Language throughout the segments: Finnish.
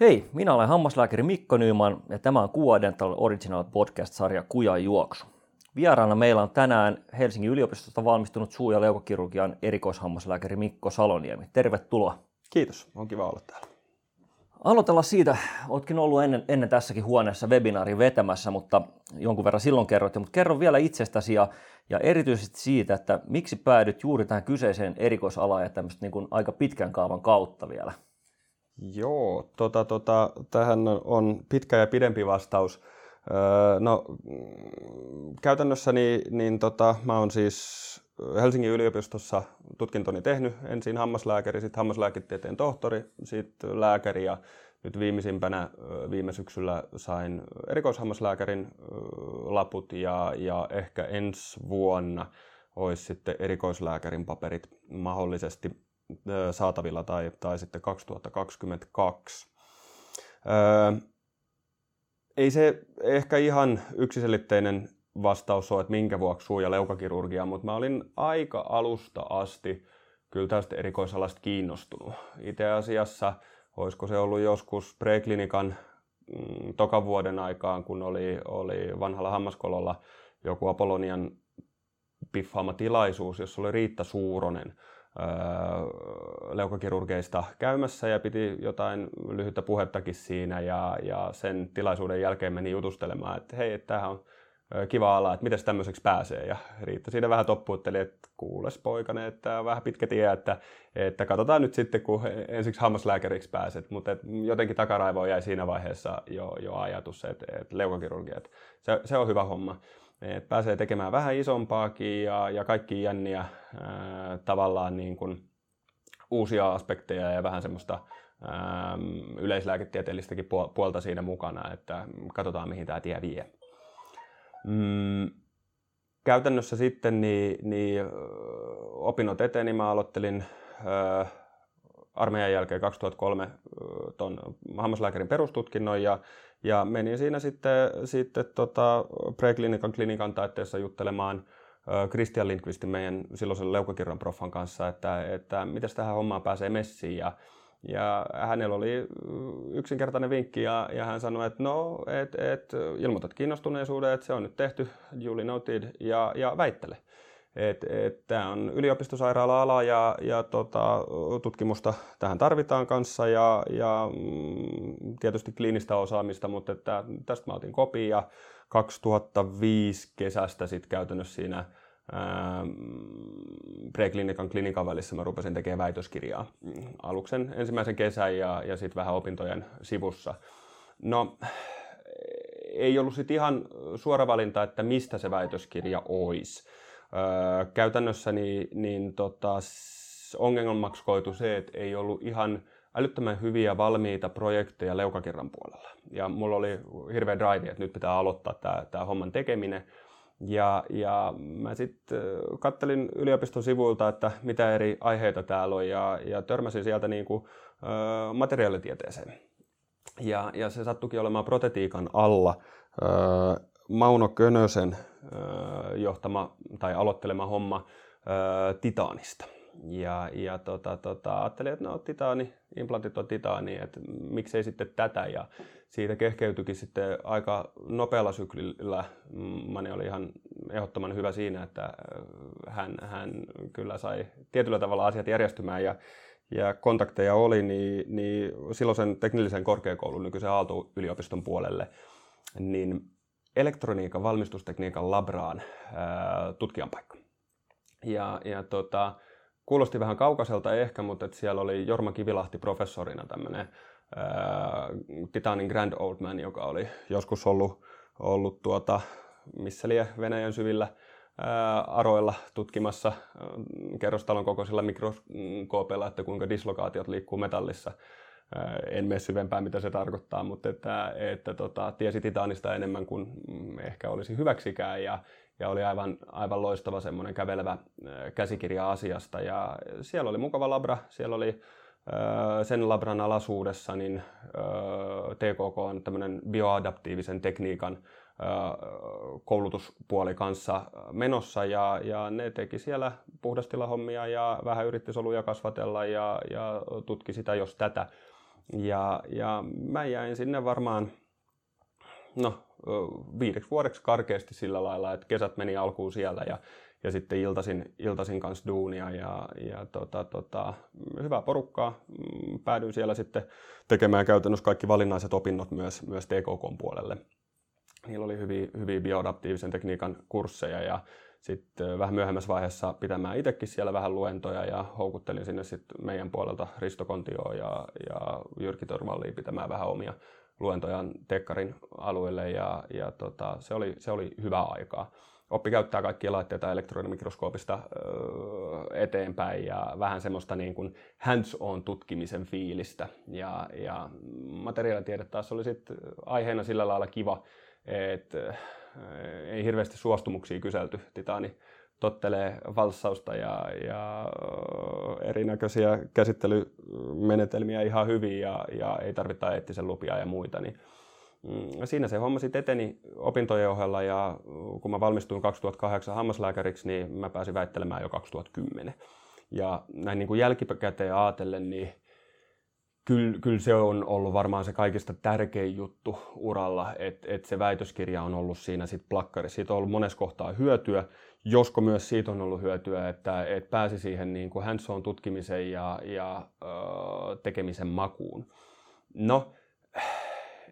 Hei, minä olen hammaslääkäri Mikko Nyyman ja tämä on Kuva Dental Original Podcast-sarja Kuja juoksu. Vieraana meillä on tänään Helsingin yliopistosta valmistunut suu- ja leukokirurgian erikoishammaslääkäri Mikko Saloniemi. Tervetuloa. Kiitos, on kiva olla täällä. Aloitellaan siitä, oletkin ollut ennen, ennen tässäkin huoneessa webinaarin vetämässä, mutta jonkun verran silloin kerroit, mutta kerro vielä itsestäsi ja, ja erityisesti siitä, että miksi päädyt juuri tähän kyseiseen erikoisalaan ja tämmöistä niin kuin aika pitkän kaavan kautta vielä. Joo, tota, tota, tähän on pitkä ja pidempi vastaus. Öö, no, käytännössä niin, niin tota, mä oon siis Helsingin yliopistossa tutkintoni tehnyt. Ensin hammaslääkäri, sitten hammaslääketieteen tohtori, sitten lääkäri ja nyt viimeisimpänä viime syksyllä sain erikoishammaslääkärin laput ja, ja ehkä ensi vuonna olisi sitten erikoislääkärin paperit mahdollisesti saatavilla tai, tai sitten 2022. Öö, ei se ehkä ihan yksiselitteinen vastaus ole, että minkä vuoksi suu- ja leukakirurgia, mutta mä olin aika alusta asti kyllä tästä erikoisalasta kiinnostunut. Itse asiassa, olisiko se ollut joskus preklinikan mm, tokan vuoden aikaan, kun oli, oli vanhalla hammaskololla joku Apollonian piffaama tilaisuus, jossa oli Riitta Suuronen leukakirurgeista käymässä ja piti jotain lyhyttä puhettakin siinä ja, ja sen tilaisuuden jälkeen meni jutustelemaan, että hei, että tämähän on kiva ala, että miten tämmöiseksi pääsee. Ja Riitta siinä vähän toppuutteli, että kuules poikane, että on vähän pitkä tie, että, että katsotaan nyt sitten, kun ensiksi hammaslääkäriksi pääset. Mutta jotenkin takaraivoon jäi siinä vaiheessa jo, jo ajatus, että, että leukakirurgia, että se, se on hyvä homma. Että pääsee tekemään vähän isompaakin ja, ja kaikki jänniä ää, tavallaan niin kuin uusia aspekteja ja vähän semmoista ää, yleislääketieteellistäkin puolta siinä mukana, että katsotaan mihin tämä tie vie. Mm, käytännössä sitten niin, niin opinnot eteni. Mä aloittelin armeijan jälkeen 2003 ton hammaslääkärin perustutkinnon ja, ja menin siinä sitten, sitten tota preklinikan klinikan taitteessa juttelemaan Christian Lindqvistin, meidän silloisen leukakirjan proffan kanssa, että, että miten tähän hommaan pääsee messiin. Ja, ja hänellä oli yksinkertainen vinkki ja, ja hän sanoi, että no, et, et, ilmoitat kiinnostuneisuuden, että se on nyt tehty, Julie noted, ja, ja väittele. Tämä on yliopistosairaala-ala ja, ja tota, tutkimusta tähän tarvitaan kanssa ja, ja mm, tietysti kliinistä osaamista, mutta että tästä mä otin kopia 2005 kesästä sitten käytännössä siinä preklinikan klinikan välissä mä rupesin tekemään väitöskirjaa aluksen ensimmäisen kesän ja, ja sitten vähän opintojen sivussa. No, ei ollut sitten ihan suora valinta, että mistä se väitöskirja olisi. Käytännössä niin, niin tota, ongelmaksi koitu se, että ei ollut ihan älyttömän hyviä valmiita projekteja leukakirran puolella. Ja mulla oli hirveä drive, että nyt pitää aloittaa tämä homman tekeminen. Ja, ja mä sitten kattelin yliopiston sivuilta, että mitä eri aiheita täällä on ja, ja törmäsin sieltä niin kuin, ö, materiaalitieteeseen. Ja, ja se sattukin olemaan protetiikan alla ö, Mauno Könösen johtama tai aloittelema homma titaanista. Ja, ja tota, tota, ajattelin, että no titaani, implantit on titaani, että miksei sitten tätä. Ja siitä kehkeytyikin sitten aika nopealla syklillä. Mani oli ihan ehdottoman hyvä siinä, että hän, hän kyllä sai tietyllä tavalla asiat järjestymään ja, ja kontakteja oli, niin, niin silloisen teknillisen korkeakoulun nykyisen Aalto-yliopiston puolelle, niin elektroniikan valmistustekniikan labraan tutkijan paikka. Ja, ja tota, kuulosti vähän kaukaiselta ehkä, mutta että siellä oli Jorma Kivilahti professorina tämmöinen Titanin Grand Old Man, joka oli joskus ollut, ollut tuota, missä lie Venäjän syvillä ää, aroilla tutkimassa ää, kerrostalon kokoisilla mikroskoopeilla, että kuinka dislokaatiot liikkuu metallissa. Ää, en mene syvempään, mitä se tarkoittaa, mutta että, että tota, tiesi Titanista enemmän kuin mm, ehkä olisi hyväksikään ja, ja oli aivan, aivan loistava semmoinen kävelevä käsikirja asiasta. Ja siellä oli mukava labra, siellä oli sen labran alaisuudessa niin TKK on tämmöinen bioadaptiivisen tekniikan koulutuspuoli kanssa menossa ja, ja ne teki siellä puhdastilahommia ja vähän yritti soluja kasvatella ja, ja tutki sitä jos tätä. Ja, ja mä jäin sinne varmaan, no viideksi vuodeksi karkeasti sillä lailla, että kesät meni alkuun siellä ja, ja sitten iltasin, iltasin kanssa duunia ja, ja tota, tota, hyvää porukkaa. Mm, päädyin siellä sitten tekemään käytännössä kaikki valinnaiset opinnot myös, myös TKK puolelle. Niillä oli hyviä, hyviä bioadaptiivisen tekniikan kursseja ja sitten vähän myöhemmässä vaiheessa pitämään itsekin siellä vähän luentoja ja houkuttelin sinne sitten meidän puolelta Risto Kontioa ja, ja Jyrki Tormallia pitämään vähän omia luentojaan Tekkarin alueelle ja, ja tota, se, oli, se oli hyvää aikaa. Oppi käyttää kaikkia laitteita elektronimikroskoopista öö, eteenpäin ja vähän semmoista niin kuin hands-on tutkimisen fiilistä. Ja, ja materiaalitiede taas oli sitten aiheena sillä lailla kiva, että ei hirveästi suostumuksia kyselty. Titani tottelee valssausta ja, ja erinäköisiä käsittelymenetelmiä ihan hyvin ja, ja ei tarvita eettisen lupia ja muita. Niin, mm, siinä se homma sitten eteni opintojen ohella ja kun mä valmistuin 2008 hammaslääkäriksi, niin mä pääsin väittelemään jo 2010. Ja näin niin kuin jälkikäteen ajatellen, niin kyllä, kyllä se on ollut varmaan se kaikista tärkein juttu uralla, että et se väitöskirja on ollut siinä sit plakkarissa. Siitä on ollut monessa kohtaa hyötyä, josko myös siitä on ollut hyötyä, että et pääsi siihen niin kuin hands-on tutkimisen ja, ja ö, tekemisen makuun. No,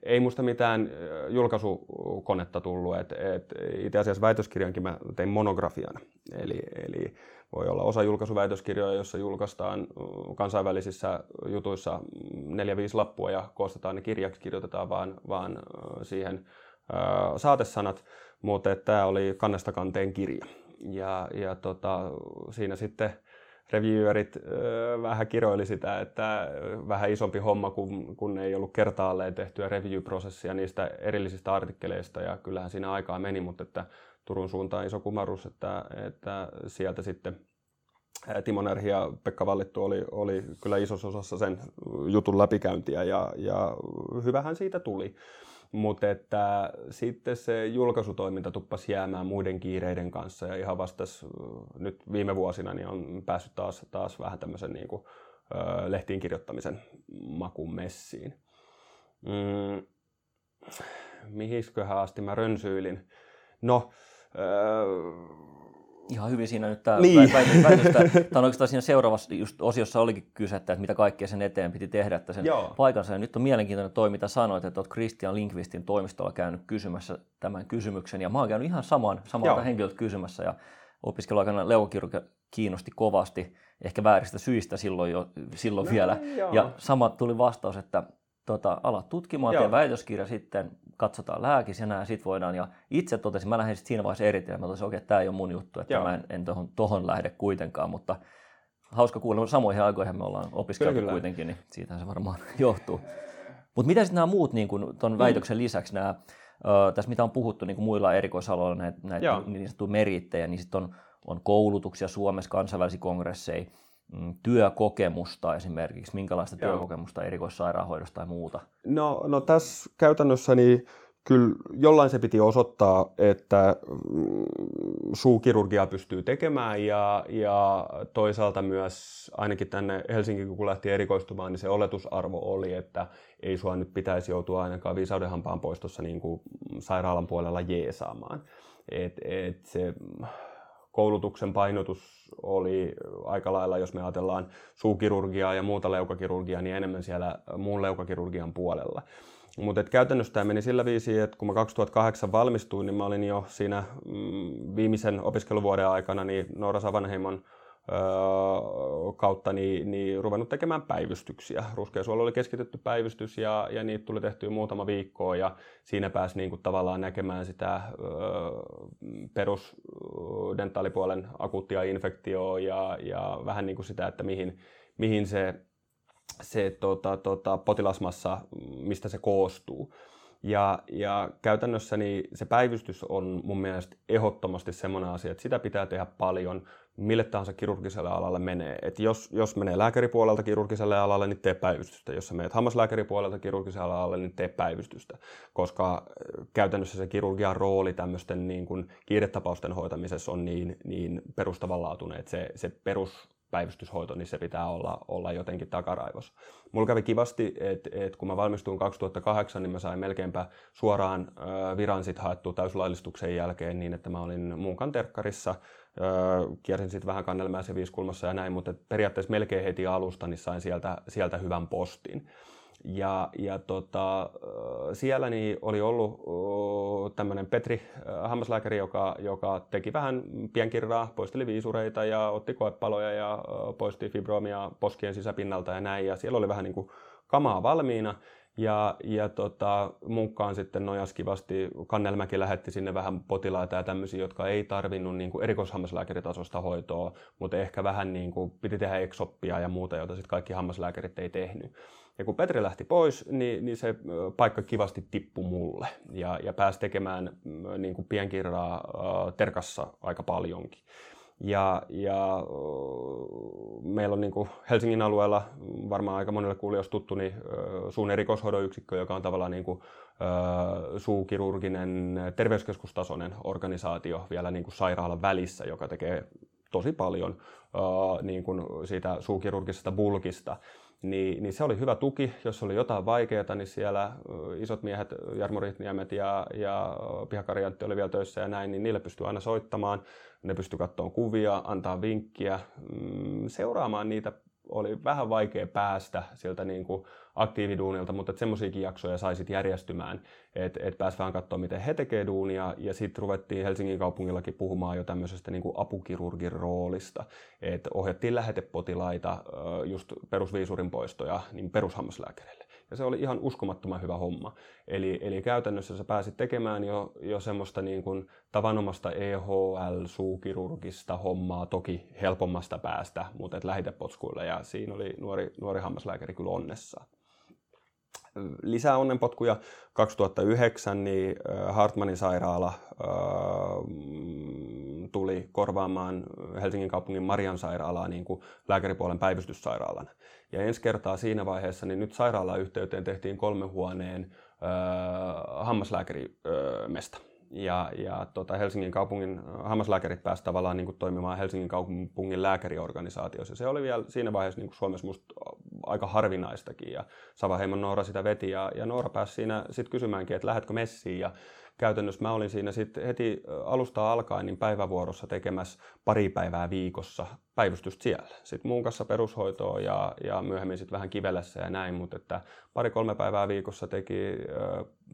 ei musta mitään julkaisukonetta tullut. Et, et itse asiassa väitöskirjankin mä tein monografian. Eli, eli voi olla osa julkaisuväitöskirjoja, jossa julkaistaan kansainvälisissä jutuissa neljä viisi lappua ja koostetaan ne kirjaksi, kirjoitetaan vaan, vaan siihen saatesanat, mutta tämä oli kannesta kanteen kirja. Ja, ja tota, siinä sitten reviewerit äh, vähän kiroili sitä, että vähän isompi homma, kun, kun ei ollut kertaalleen tehtyä review-prosessia niistä erillisistä artikkeleista, ja kyllähän siinä aikaa meni, mutta että Turun suuntaan iso kumarus, että, että sieltä sitten Timo Närhi ja Pekka Vallittu oli, oli kyllä isossa osassa sen jutun läpikäyntiä ja, ja hyvähän siitä tuli. Mutta että sitten se julkaisutoiminta tuppasi jäämään muiden kiireiden kanssa ja ihan vasta nyt viime vuosina niin on päässyt taas, taas vähän tämmöisen niin kuin, ö, lehtiin kirjoittamisen makun messiin. Mm, mihisköhän asti mä rönsyilin? No, Ihan hyvin siinä nyt tämä niin. väitöstä, tämä on oikeastaan siinä seuraavassa just osiossa olikin kyse, että mitä kaikkea sen eteen piti tehdä, että sen Joo. paikansa. Ja nyt on mielenkiintoinen toi, mitä sanoit, että olet Christian Linkvistin toimistolla käynyt kysymässä tämän kysymyksen. Ja mä oon käynyt ihan saman, samalta henkilöltä kysymässä ja opiskeluaikana leukokirurgia kiinnosti kovasti, ehkä vääristä syistä silloin, jo, silloin no, vielä. Joo. Ja sama tuli vastaus, että tota, alat tutkimaan, tee väitöskirja sitten, katsotaan lääkis ja näin, sit voidaan. Ja itse totesin, mä lähdin sit siinä vaiheessa eritellä, mä totesin, okei, okay, tämä ei ole mun juttu, että Joo. mä en, en tohon, tohon lähde kuitenkaan, mutta hauska kuulla, samoihin aikoihin me ollaan opiskeltu kuitenkin, niin siitähän se varmaan johtuu. Mutta mitä sitten nämä muut niin tuon mm. väitöksen lisäksi, nämä, ö, tässä mitä on puhuttu niin muilla erikoisaloilla, näitä, näitä niin sanottuja merittejä, niin sitten on, on koulutuksia Suomessa, kansainvälisiä kongresseja, työkokemusta esimerkiksi? Minkälaista Joo. työkokemusta erikoissairaanhoidosta tai muuta? No, no tässä käytännössä niin kyllä jollain se piti osoittaa, että mm, suukirurgia pystyy tekemään ja, ja toisaalta myös ainakin tänne Helsinkiin kun lähti erikoistumaan, niin se oletusarvo oli, että ei sua nyt pitäisi joutua ainakaan viisaudenhampaan poistossa niin kuin sairaalan puolella jeesaamaan. Et, et se koulutuksen painotus oli aika lailla, jos me ajatellaan suukirurgiaa ja muuta leukakirurgiaa, niin enemmän siellä muun leukakirurgian puolella. Mutta käytännössä tämä meni sillä viisi, että kun mä 2008 valmistuin, niin mä olin jo siinä mm, viimeisen opiskeluvuoden aikana niin Noora Savanheimon kautta niin, niin ruvennut tekemään päivystyksiä. Ruskeasuolla oli keskitetty päivystys ja, ja niitä tuli tehtyä muutama viikkoa ja siinä pääsi niin kuin tavallaan näkemään sitä ö, perusdentaalipuolen akuuttia infektioa ja, ja vähän niin kuin sitä, että mihin, mihin se, se tota, tota, potilasmassa, mistä se koostuu. Ja, ja käytännössä niin se päivystys on mun mielestä ehdottomasti semmoinen asia, että sitä pitää tehdä paljon mille tahansa kirurgiselle alalle menee. Et jos, jos menee lääkäripuolelta kirurgiselle alalle, niin tee päivystystä. Jos sä menet hammaslääkäripuolelta kirurgiselle alalle, niin tee päivystystä. Koska äh, käytännössä se kirurgian rooli tämmöisten niin kuin kiiretapausten hoitamisessa on niin, niin perustavanlaatuinen, että se, se perus päivystyshoito, niin se pitää olla, olla jotenkin takaraivos. Mulla kävi kivasti, että et kun mä valmistuin 2008, niin mä sain melkeinpä suoraan ö, viran sit haettua täyslaillistuksen jälkeen niin, että mä olin Munkan terkkarissa, ö, kiersin sitten vähän Kannelmäisen viiskulmassa ja näin, mutta periaatteessa melkein heti alusta niin sain sieltä, sieltä hyvän postin. Ja, ja tota, siellä niin oli ollut tämmöinen Petri, hammaslääkäri, joka, joka teki vähän pienkirraa, poisteli viisureita ja otti koepaloja ja poisti fibroomia poskien sisäpinnalta ja näin. Ja siellä oli vähän niin kuin kamaa valmiina. Ja, ja tota, munkkaan sitten nojas kivasti, Kannelmäki lähetti sinne vähän potilaita ja tämmöisiä, jotka ei tarvinnut niin kuin erikoishammaslääkäritasosta hoitoa, mutta ehkä vähän niin kuin piti tehdä eksoppia ja muuta, jota sitten kaikki hammaslääkärit ei tehnyt. Ja kun Petri lähti pois, niin, niin se paikka kivasti tippui mulle ja, ja pääsi tekemään niin kuin pienkirraa äh, terkassa aika paljonkin. Ja, ja meillä on niin kuin Helsingin alueella, varmaan aika monelle kuulijoille tuttu, niin suun erikoishoidon yksikkö, joka on tavallaan niin kuin, suukirurginen terveyskeskustasoinen organisaatio vielä niin kuin sairaalan välissä, joka tekee tosi paljon niin kuin siitä suukirurgisesta bulkista niin, niin se oli hyvä tuki. Jos oli jotain vaikeaa, niin siellä isot miehet, Jarmo Ritniemet ja, ja Pihakarjantti oli vielä töissä ja näin, niin niille pystyi aina soittamaan. Ne pystyi katsomaan kuvia, antaa vinkkiä, mm, seuraamaan niitä oli vähän vaikea päästä sieltä niin kuin aktiividuunilta, mutta semmoisiakin jaksoja sai sitten järjestymään, että et pääsi vähän katsoa, miten he tekee duunia, ja sitten ruvettiin Helsingin kaupungillakin puhumaan jo tämmöisestä niin kuin apukirurgin roolista, että ohjattiin lähetepotilaita just perusviisurin poistoja niin perushammaslääkäreille. Ja se oli ihan uskomattoman hyvä homma. Eli, eli käytännössä sä pääsit tekemään jo, jo semmoista niin kuin tavanomasta EHL-suukirurgista hommaa, toki helpommasta päästä, mutta et lähitepotskuilla, ja siinä oli nuori, nuori hammaslääkäri kyllä onnessaan lisää onnenpotkuja. 2009 niin Hartmanin sairaala korvaamaan Helsingin kaupungin Marian sairaalaa niin kuin lääkäripuolen päivystyssairaalana. Ja ensi kertaa siinä vaiheessa, niin nyt sairaalayhteyteen tehtiin kolme huoneen hammaslääkärimesta ja, ja tota Helsingin kaupungin hammaslääkärit pääsivät tavallaan niin kuin toimimaan Helsingin kaupungin lääkäriorganisaatiossa. Se oli vielä siinä vaiheessa niin kuin Suomessa musta aika harvinaistakin ja Savaheimon Noora sitä veti ja, ja Noora pääsi siinä sitten kysymäänkin, että lähdetkö messiin ja käytännössä mä olin siinä sitten heti alusta alkaen niin päivävuorossa tekemässä pari päivää viikossa päivystystä siellä. Sitten muun kanssa perushoitoa ja, ja myöhemmin sitten vähän kivellessä ja näin, mutta että pari-kolme päivää viikossa teki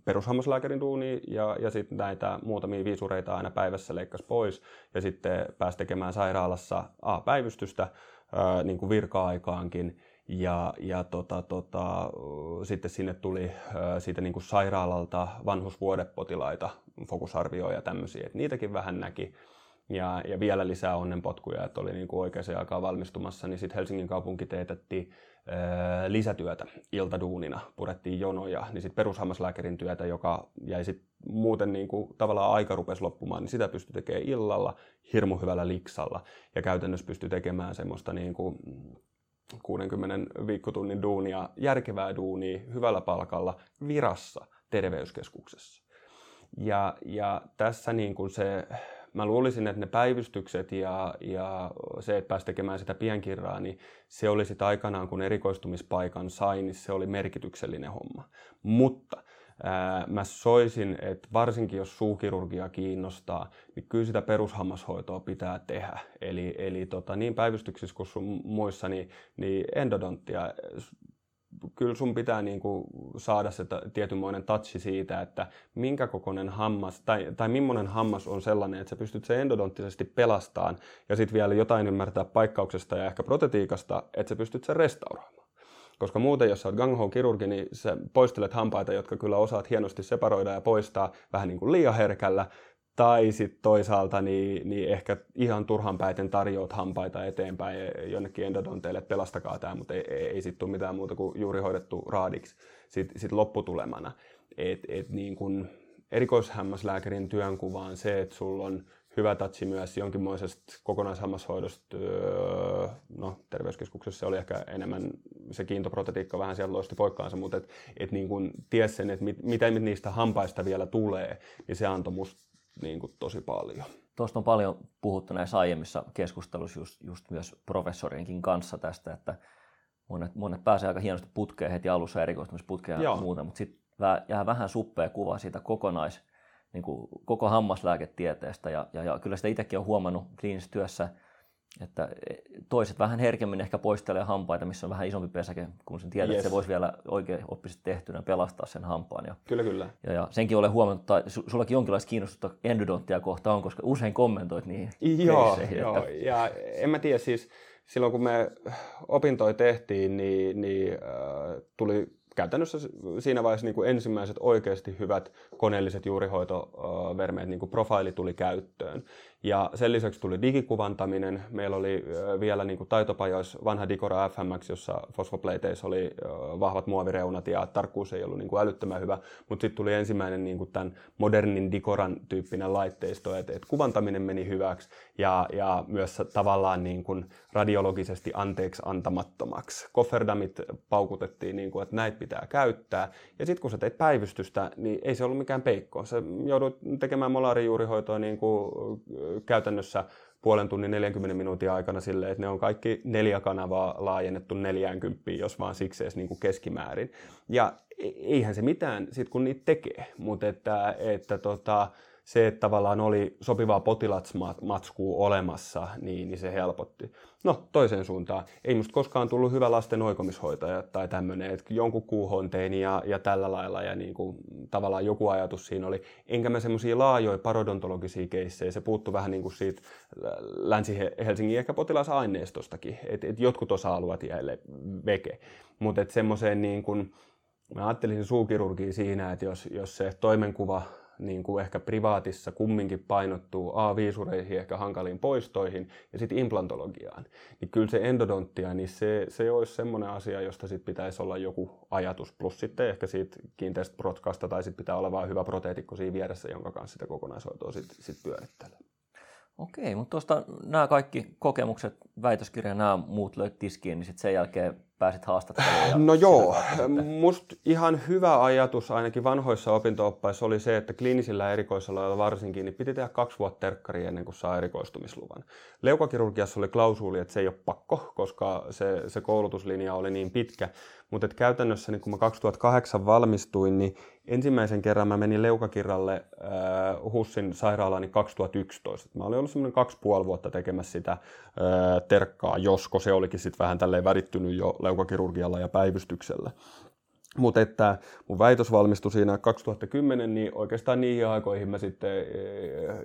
perushammaslääkärin duuni ja, ja sitten näitä muutamia viisureita aina päivässä leikkas pois ja sitten pääsi tekemään sairaalassa A, päivystystä ö, niin kuin virka-aikaankin ja, ja tota, tota, sitten sinne tuli siitä niin kuin sairaalalta vanhusvuodepotilaita, fokusarvioja ja tämmöisiä, että niitäkin vähän näki. Ja, ja vielä lisää onnenpotkuja, että oli niin kuin oikeaan aikaan valmistumassa, niin sitten Helsingin kaupunki teetettiin ää, lisätyötä iltaduunina, purettiin jonoja, niin sitten perushammaslääkärin työtä, joka jäi sitten muuten niin kuin, tavallaan aika rupesi loppumaan, niin sitä pystyi tekemään illalla hirmu hyvällä liksalla ja käytännössä pystyi tekemään semmoista niin kuin, 60 viikkotunnin duunia, järkevää duunia, hyvällä palkalla, virassa terveyskeskuksessa. Ja, ja tässä niin kuin se, mä luulisin, että ne päivystykset ja, ja se, että pääsi tekemään sitä pienkirraa, niin se oli sitten aikanaan, kun erikoistumispaikan sain, niin se oli merkityksellinen homma. Mutta mä soisin, että varsinkin jos suukirurgia kiinnostaa, niin kyllä sitä perushammashoitoa pitää tehdä. Eli, eli tota, niin päivystyksissä kuin sun muissa, niin, niin endodonttia, kyllä sun pitää niin kuin saada se tietynmoinen touchi siitä, että minkä kokoinen hammas, tai, tai millainen hammas on sellainen, että sä pystyt sen endodonttisesti pelastamaan, ja sitten vielä jotain ymmärtää paikkauksesta ja ehkä protetiikasta, että sä pystyt sen restauroimaan. Koska muuten, jos sä oot gang kirurgi, niin sä poistelet hampaita, jotka kyllä osaat hienosti separoida ja poistaa vähän niin kuin liian herkällä. Tai sitten toisaalta niin, niin ehkä ihan turhan päiten tarjoat hampaita eteenpäin jonnekin endodonteille, pelastakaa tämä, mutta ei, ei, ei sitten tule mitään muuta kuin juuri hoidettu raadiksi sitten sit lopputulemana. Et, et niin kun erikoishämmäslääkärin työnkuva on se, että sulla on hyvä tatsi myös jonkinmoisesta kokonaishammashoidosta. Öö, no, terveyskeskuksessa oli ehkä enemmän se kiintoprotetiikka vähän sieltä loisti poikkaansa, mutta et, et niin kun ties sen, että mit, mitä niistä hampaista vielä tulee, niin se antoi musta niin kuin tosi paljon. tuosta on paljon puhuttu näissä aiemmissa keskusteluissa just, just myös professorienkin kanssa tästä, että monet, monet pääsee aika hienosti putkeen heti alussa erikoistumisputkeen ja muuta, mutta sitten jää vähän suppea kuva siitä kokonais, niin kuin koko hammaslääketieteestä ja, ja, ja kyllä sitä itsekin on huomannut kliinisessä työssä – että toiset vähän herkemmin ehkä poistelee hampaita, missä on vähän isompi pesäke, kun sen tietää, yes. että se voisi vielä oikein oppisesti tehtynä pelastaa sen hampaan. Ja, kyllä, kyllä. Ja, ja senkin olen huomannut, että sullakin jonkinlaista kiinnostusta endodonttia kohtaan on, koska usein kommentoit niihin Joo, joo. Että... ja en mä tiedä siis, silloin kun me opintoja tehtiin, niin, niin äh, tuli käytännössä siinä vaiheessa niin kuin ensimmäiset oikeasti hyvät koneelliset juurihoitovermeet, niin kuin profiili tuli käyttöön. Ja sen lisäksi tuli digikuvantaminen. Meillä oli vielä niin kuin taitopajoissa vanha Dicora FMX, jossa fosfoplateissa oli vahvat muovireunat ja tarkkuus ei ollut niin kuin älyttömän hyvä. Mutta sitten tuli ensimmäinen niin kuin tämän modernin Dicoran tyyppinen laitteisto, että et kuvantaminen meni hyväksi ja, ja myös tavallaan niin kuin radiologisesti anteeksi antamattomaksi. Kofferdamit paukutettiin, niin kuin, että näitä pitää käyttää. Ja sitten kun sä teit päivystystä, niin ei se ollut mikään peikko. Sä joudut tekemään molarijuurihoitoa niin kuin käytännössä puolen tunnin 40 minuutin aikana silleen, että ne on kaikki neljä kanavaa laajennettu 40, jos vaan siksi edes niin kuin keskimäärin. Ja e-, eihän se mitään sit kun niitä tekee, mutta että, että tota, se, että tavallaan oli sopivaa potilasmatskua olemassa, niin, niin se helpotti. No, toiseen suuntaan. Ei musta koskaan tullut hyvä lasten oikomishoitaja tai tämmöinen, että jonkun kuuhon tein ja, ja tällä lailla ja niin kuin, tavallaan joku ajatus siinä oli. Enkä mä semmoisia laajoja parodontologisia keissejä, se puuttu vähän niin kuin siitä Länsi-Helsingin ehkä potilasaineistostakin, että et jotkut osa-alueet jäille veke. Mutta semmoiseen niin kuin, mä ajattelisin suukirurgia siinä, että jos, jos se toimenkuva niin kuin ehkä privaatissa kumminkin painottuu A-viisureihin, ehkä hankaliin poistoihin ja sitten implantologiaan, niin kyllä se endodontia, niin se, se olisi semmoinen asia, josta sitten pitäisi olla joku ajatus, plus sitten ehkä siitä kiinteästä protkasta tai sitten pitää olla vain hyvä proteetikko siinä vieressä, jonka kanssa sitä kokonaishoitoa sitten sit pyörittelee. Okei, mutta tuosta nämä kaikki kokemukset, väitöskirja nämä muut löit tiskiin, niin sitten sen jälkeen pääsit haastattelemaan? No joo, musta ihan hyvä ajatus ainakin vanhoissa opintooppaissa oli se, että kliinisillä erikoisaloilla varsinkin niin piti tehdä kaksi vuotta terkkari ennen kuin saa erikoistumisluvan. Leukakirurgiassa oli klausuuli, että se ei ole pakko, koska se, se koulutuslinja oli niin pitkä. Mutta käytännössä niin kun mä 2008 valmistuin, niin ensimmäisen kerran mä menin leukakirralle äh, Hussin sairaalaan niin 2011. Mä olin ollut semmoinen kaksi puoli vuotta tekemässä sitä äh, terkkaa, josko se olikin sitten vähän tälleen värittynyt jo leukakirurgialla ja päivystyksellä. Mutta että mun väitös valmistui siinä 2010, niin oikeastaan niihin aikoihin mä sitten e,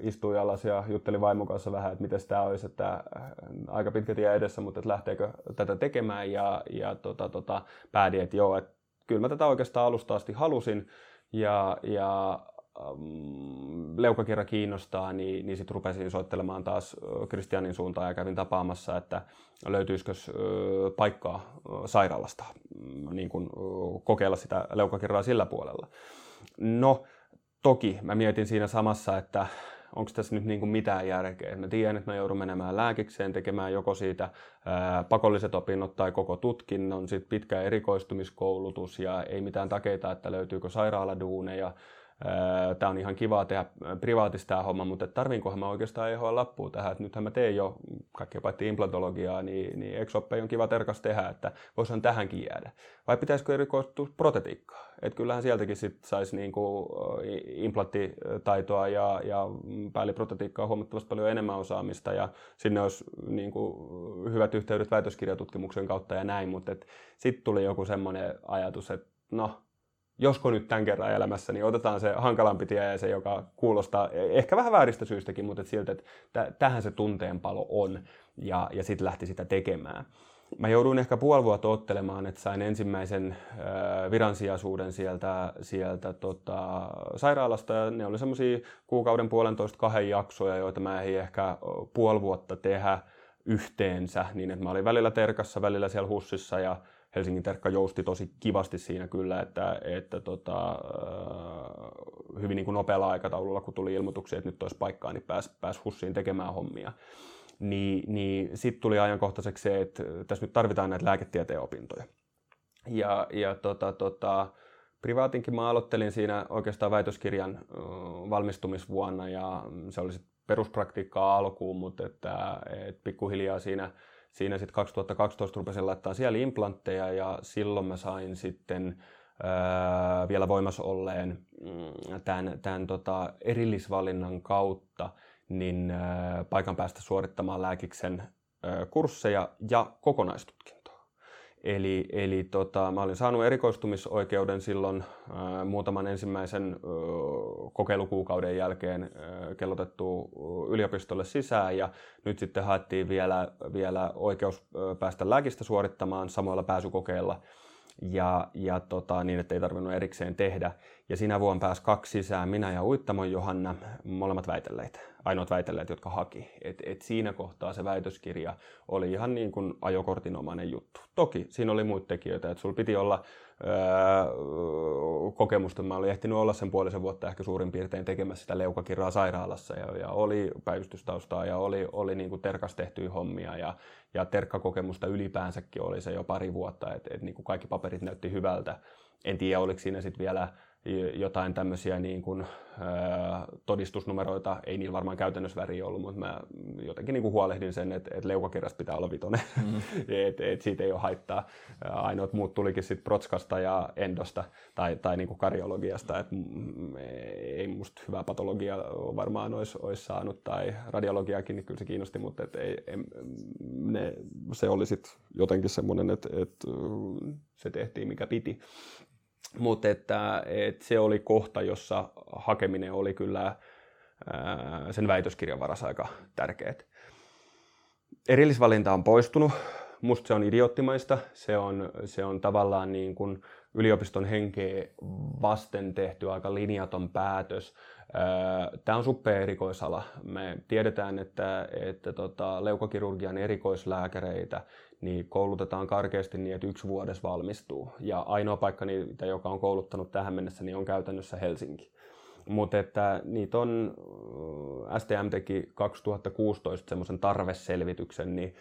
istuin alas ja juttelin vaimon kanssa vähän, että miten tämä olisi, että äh, aika pitkä tie edessä, mutta että lähteekö tätä tekemään. Ja, ja tota, tota, päädin, että joo, että kyllä mä tätä oikeastaan alusta asti halusin. Ja, ja leukakirja kiinnostaa, niin, niin sitten rupesin soittelemaan taas Kristianin suuntaan ja kävin tapaamassa, että löytyisikö paikkaa sairaalasta mm, niin kun, kokeilla sitä leukakirjaa sillä puolella. No, toki mä mietin siinä samassa, että onko tässä nyt niin kuin mitään järkeä. Mä tiedän, että mä joudun menemään lääkikseen tekemään joko siitä ää, pakolliset opinnot tai koko tutkinnon, sitten pitkä erikoistumiskoulutus ja ei mitään takeita, että löytyykö sairaaladuuneja tämä on ihan kiva tehdä privaatista tämä homma, mutta tarviinkohan mä oikeastaan EHL lappua tähän, että nythän mä teen jo kaikkea paitsi implantologiaa, niin, niin exoppe on kiva terkas tehdä, että voisihan tähänkin jäädä. Vai pitäisikö erikoistua protetiikkaa? Että kyllähän sieltäkin sit saisi niinku implanttitaitoa ja, ja päälliprotetiikkaa huomattavasti paljon enemmän osaamista ja sinne olisi niinku hyvät yhteydet väitöskirjatutkimuksen kautta ja näin, mutta sitten tuli joku semmoinen ajatus, että no, josko nyt tämän kerran elämässä, niin otetaan se hankalampi tie ja se, joka kuulostaa ehkä vähän vääristä syystäkin, mutta siltä, että tähän se tunteenpalo on ja, ja sitten lähti sitä tekemään. Mä jouduin ehkä puoli vuotta ottelemaan, että sain ensimmäisen äh, viransijaisuuden sieltä, sieltä tota, sairaalasta. Ja ne oli semmoisia kuukauden puolentoista kahden jaksoja, joita mä ei ehkä puoli vuotta tehdä yhteensä, niin että mä olin välillä terkassa, välillä siellä hussissa ja Helsingin Terkka jousti tosi kivasti siinä kyllä, että, että tota, äh, hyvin niin kuin nopealla aikataululla, kun tuli ilmoituksia, että nyt olisi paikkaa, niin pääsi pääs Hussiin tekemään hommia. Niin, niin sitten tuli ajankohtaiseksi se, että tässä nyt tarvitaan näitä lääketieteen opintoja. Ja, ja tota, tota, privaatinkin mä aloittelin siinä oikeastaan väitöskirjan valmistumisvuonna ja se oli sitten peruspraktiikkaa alkuun, mutta että, että pikkuhiljaa siinä, siinä sitten 2012 rupesin laittaa siellä implantteja ja silloin mä sain sitten ää, vielä voimassa olleen mm, tämän, tämän tota, erillisvalinnan kautta niin ää, paikan päästä suorittamaan lääkiksen ää, kursseja ja kokonaistutkintoa. Eli, eli tota, mä olin saanut erikoistumisoikeuden silloin ää, muutaman ensimmäisen ää, kokeilukuukauden jälkeen ää, kellotettu yliopistolle sisään. Ja nyt sitten haettiin vielä, vielä oikeus ää, päästä lääkistä suorittamaan samoilla pääsykokeilla. Ja, ja tota, niin, että ei tarvinnut erikseen tehdä. Ja sinä vuonna pääsi kaksi sisään, minä ja Uittamon Johanna, molemmat väitelleitä, ainoat väitelleet, jotka haki. Et, et siinä kohtaa se väitöskirja oli ihan niin kuin ajokortinomainen juttu. Toki siinä oli muita tekijöitä, että sulla piti olla öö, kokemusta. Mä olin ehtinyt olla sen puolisen vuotta ehkä suurin piirtein tekemässä sitä leukakirjaa sairaalassa ja, ja oli päivystystaustaa ja oli, oli niin kuin terkas tehtyä hommia ja, ja terkkakokemusta ylipäänsäkin oli se jo pari vuotta, että et niin kuin kaikki paperit näytti hyvältä. En tiedä, oliko siinä sitten vielä jotain tämmöisiä niin kuin, ää, todistusnumeroita, ei niillä varmaan käytännössä väriä ollut, mutta mä jotenkin niin kuin huolehdin sen, että, että leukakirjasta pitää olla vitonen, mm. että et siitä ei ole haittaa. Ainoat muut tulikin sitten protskasta ja endosta tai, tai niin kuin kardiologiasta, että ei musta hyvää patologia varmaan olisi, olisi saanut tai radiologiakin, niin kyllä se kiinnosti, mutta et ei, ei, ne, se oli sitten jotenkin semmoinen, että, että se tehtiin mikä piti. Mutta että, että se oli kohta, jossa hakeminen oli kyllä sen väitöskirjan varassa aika tärkeää. Erillisvalinta on poistunut. Musta se on idioottimaista. Se on, se on tavallaan niin kuin yliopiston henkeä vasten tehty aika linjaton päätös. Tämä on suppea erikoisala. Me tiedetään, että, että tota, leukokirurgian erikoislääkäreitä niin koulutetaan karkeasti niin, että yksi vuodessa valmistuu. Ja ainoa paikka, niitä, joka on kouluttanut tähän mennessä, niin on käytännössä Helsinki. Mutta että niitä on, STM teki 2016 semmoisen tarveselvityksen, niin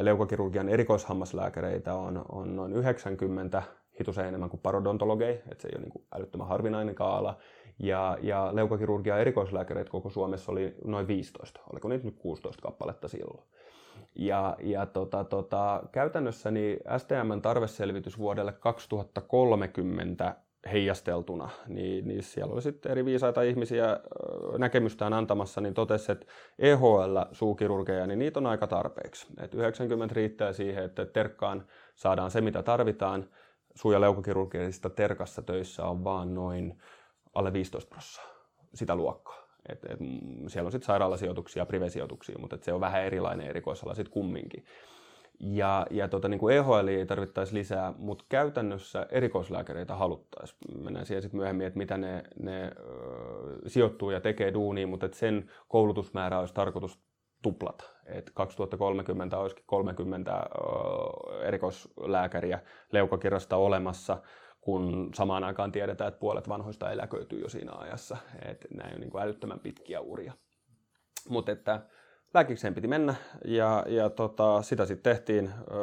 leukokirurgian erikoishammaslääkäreitä on, on noin 90, hitusen enemmän kuin parodontologeja, että se ei ole niin kuin älyttömän harvinainen kaala. Ja, ja leukokirurgia erikoislääkäreitä koko Suomessa oli noin 15, oliko niitä nyt 16 kappaletta silloin. Ja, ja tota, tota, käytännössä niin STMn tarveselvitys vuodelle 2030 heijasteltuna, niin, niin siellä oli sitten eri viisaita ihmisiä näkemystään antamassa, niin totesi, että EHL-suukirurgeja, niin niitä on aika tarpeeksi. Et 90 riittää siihen, että terkkaan saadaan se, mitä tarvitaan. Suu- ja leukokirurgisista terkassa töissä on vaan noin alle 15 prosenttia sitä luokkaa. Et, et, siellä on sitten sairaalasijoituksia ja privesijoituksia, mutta se on vähän erilainen erikoisala sitten kumminkin. Ja, ja tota, niin kuin EHL ei tarvittaisi lisää, mutta käytännössä erikoislääkäreitä haluttaisiin. Mennään siihen sitten myöhemmin, että mitä ne, ne ö, sijoittuu ja tekee duunia, mutta sen koulutusmäärä olisi tarkoitus tuplata. Et 2030 olisikin 30 ö, erikoislääkäriä leukakirjasta olemassa kun samaan aikaan tiedetään, että puolet vanhoista eläköityy jo siinä ajassa. Että nämä on niin kuin älyttömän pitkiä uria. Mutta että lääkikseen piti mennä ja, ja tota, sitä sitten tehtiin öö,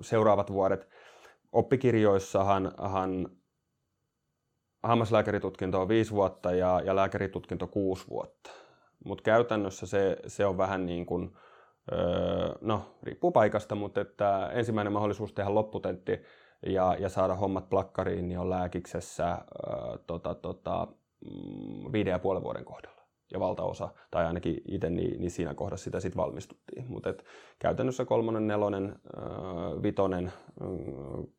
seuraavat vuodet. Oppikirjoissahan hän, hammaslääkäritutkinto on viisi vuotta ja, ja lääkäritutkinto kuusi vuotta. Mutta käytännössä se, se on vähän niin kuin, no, riippuu paikasta, mutta että ensimmäinen mahdollisuus tehdä lopputentti ja, ja saada hommat plakkariin niin on lääkiksessä öö, tota, tota, mm, viiden ja puolen vuoden kohdalla. Ja valtaosa, tai ainakin itse, niin, niin siinä kohdassa sitä sitten valmistuttiin. Mutta käytännössä kolmonen, nelonen, öö, vitonen,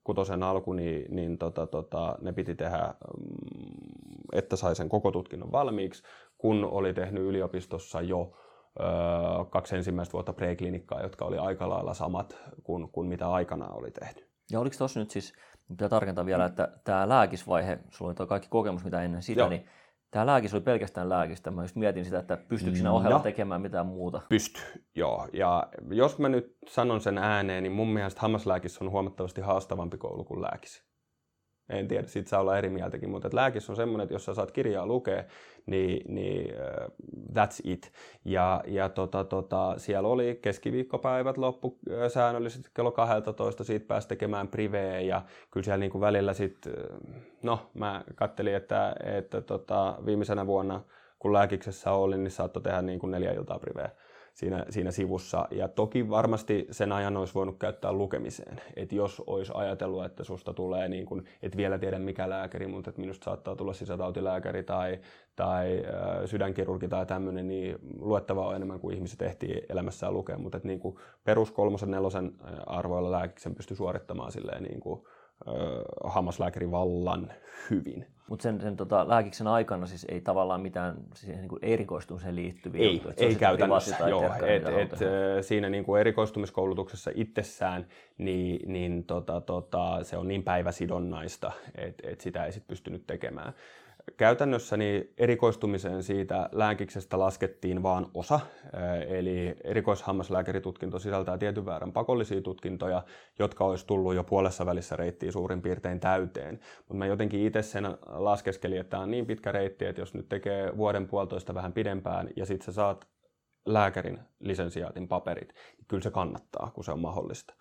kutosen alku, niin, niin tota, tota, ne piti tehdä, mm, että sai sen koko tutkinnon valmiiksi, kun oli tehnyt yliopistossa jo öö, kaksi ensimmäistä vuotta preklinikkaa, jotka oli aika lailla samat kuin, kuin mitä aikanaan oli tehty. Ja oliko tuossa nyt siis, pitää tarkentaa vielä, että tämä lääkisvaihe, sulla oli tuo kaikki kokemus, mitä ennen sitä, Joo. niin Tämä lääkis oli pelkästään lääkistä. Mä just mietin sitä, että pystyykö siinä ohella no, tekemään mitään muuta. Pysty, joo. Ja jos mä nyt sanon sen ääneen, niin mun mielestä hammaslääkis on huomattavasti haastavampi koulu kuin lääkis en tiedä, siitä saa olla eri mieltäkin, mutta että lääkis on semmoinen, että jos sä saat kirjaa lukea, niin, niin uh, that's it. Ja, ja tota, tota, siellä oli keskiviikkopäivät loppu uh, säännöllisesti kello 12, siitä pääsi tekemään priveä ja kyllä siellä niin kuin välillä sitten, uh, no mä kattelin, että, että tota, viimeisenä vuonna kun lääkiksessä olin, niin saattoi tehdä niin kuin neljä iltaa priveä siinä, siinä sivussa. Ja toki varmasti sen ajan olisi voinut käyttää lukemiseen. Että jos olisi ajatellut, että susta tulee, niin kuin, et vielä tiedä mikä lääkäri, mutta että minusta saattaa tulla sisätautilääkäri tai, tai äh, sydänkirurgi tai tämmöinen, niin luettavaa on enemmän kuin ihmiset ehtii elämässään lukea. Mutta että niin kuin perus kolmosen nelosen arvoilla lääkiksen pystyy suorittamaan silleen niin kuin, hammaslääkärivallan hyvin. Mutta sen, sen tota, lääkiksen aikana siis ei tavallaan mitään siihen niin erikoistumiseen liittyviä Ei, juttuja, ei käytännössä. Joo, et, et, siinä niin kuin erikoistumiskoulutuksessa itsessään niin, niin tota, tota, se on niin päiväsidonnaista, että et sitä ei sit pystynyt tekemään. Käytännössä niin erikoistumiseen siitä lääkiksestä laskettiin vain osa, eli erikoishammaslääkäritutkinto sisältää tietyn väärän pakollisia tutkintoja, jotka olisi tullut jo puolessa välissä reittiin suurin piirtein täyteen. Mutta mä jotenkin itse sen laskeskelin, että tämä on niin pitkä reitti, että jos nyt tekee vuoden puolitoista vähän pidempään ja sitten sä saat lääkärin lisensiaatin paperit, niin kyllä se kannattaa, kun se on mahdollista.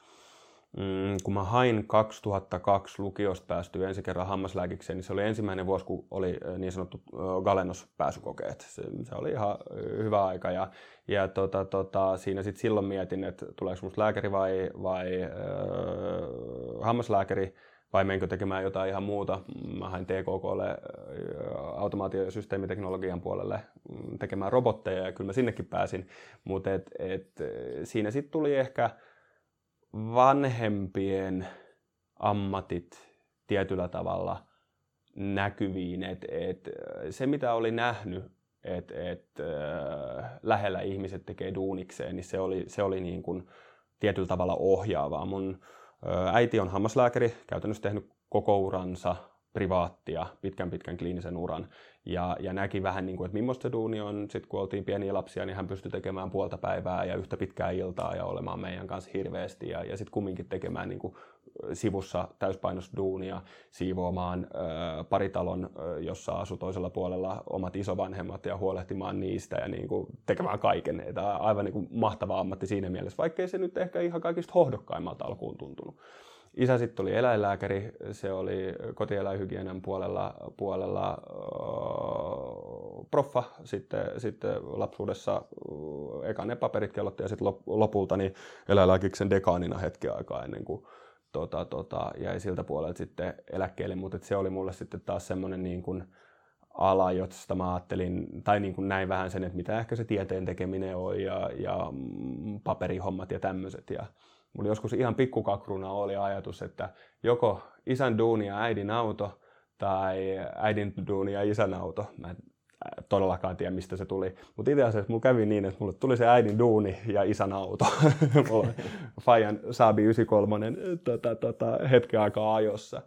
Mm, kun mä hain 2002 lukiosta päästyä ensi kerran hammaslääkikseen, niin se oli ensimmäinen vuosi, kun oli niin sanottu Galenos-pääsykokeet. Se, se oli ihan hyvä aika ja, ja tota, tota, siinä sit silloin mietin, että tuleeko musta lääkäri vai, vai äh, hammaslääkäri vai menkö tekemään jotain ihan muuta. Mä hain TKKlle automaatio- ja systeemiteknologian puolelle mm, tekemään robotteja ja kyllä mä sinnekin pääsin, mutta et, et, siinä sitten tuli ehkä vanhempien ammatit tietyllä tavalla näkyviin. Et, et, se, mitä oli nähnyt, että et, äh, lähellä ihmiset tekee duunikseen, niin se oli, se oli niin kuin tietyllä tavalla ohjaavaa. Mun äh, äiti on hammaslääkäri, käytännössä tehnyt koko uransa privaattia, pitkän pitkän kliinisen uran ja, ja näki vähän, niin kuin, että millaista duuni on. Sitten kun oltiin pieniä lapsia, niin hän pystyi tekemään puolta päivää ja yhtä pitkää iltaa ja olemaan meidän kanssa hirveästi. Ja, ja sitten kumminkin tekemään niin kuin, sivussa täyspainosduunia, siivoamaan ö, paritalon, ö, jossa asui toisella puolella omat isovanhemmat ja huolehtimaan niistä ja niin kuin, tekemään kaiken. Tämä aivan niin kuin, mahtava ammatti siinä mielessä, vaikkei se nyt ehkä ihan kaikista hohdokkaimmalta alkuun tuntunut. Isä sitten oli eläinlääkäri, se oli kotieläinhygienian puolella, puolella uh, proffa, sitten, sitten lapsuudessa uh, eka ne paperit kellotti ja sitten lopulta niin eläinlääkiksen dekaanina hetki aikaa ennen kuin tota, tota, jäi siltä puolelta sitten eläkkeelle, mutta se oli mulle sitten taas semmoinen niin kuin, ala, josta mä ajattelin, tai niin kuin näin vähän sen, että mitä ehkä se tieteen tekeminen on ja, ja mm, paperihommat ja tämmöiset. Ja, Mulla joskus ihan pikkukakruna oli ajatus, että joko isän duuni ja äidin auto tai äidin duuni ja isän auto. Mä en todellakaan tiedä, mistä se tuli. Mutta itse asiassa mulla kävi niin, että mulle tuli se äidin duuni ja isän auto. mulla Fajan Saabi 93 tota, tota, hetken aikaa ajossa.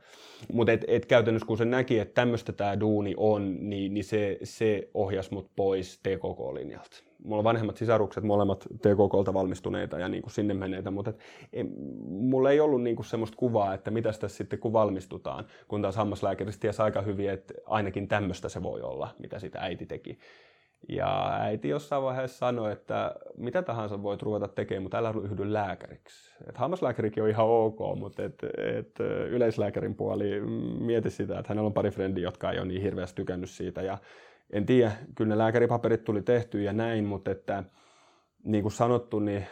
Mutta et, et käytännössä kun se näki, että tämmöistä tämä duuni on, niin, niin se, se ohjasi mut pois TKK-linjalta mulla on vanhemmat sisarukset, molemmat TKKlta valmistuneita ja niin kuin sinne meneitä, mutta et, ei, mulla ei ollut niin kuin semmoista kuvaa, että mitä tässä sitten kun valmistutaan, kun taas hammaslääkäristä tiesi aika hyvin, että ainakin tämmöistä se voi olla, mitä sitä äiti teki. Ja äiti jossain vaiheessa sanoi, että mitä tahansa voit ruveta tekemään, mutta älä ryhdy lääkäriksi. Et hammaslääkärikin on ihan ok, mutta et, et yleislääkärin puoli mieti sitä, että hänellä on pari frendiä, jotka ei ole niin hirveästi tykännyt siitä. Ja en tiedä, kyllä ne lääkäripaperit tuli tehty ja näin, mutta että niin kuin sanottu, niin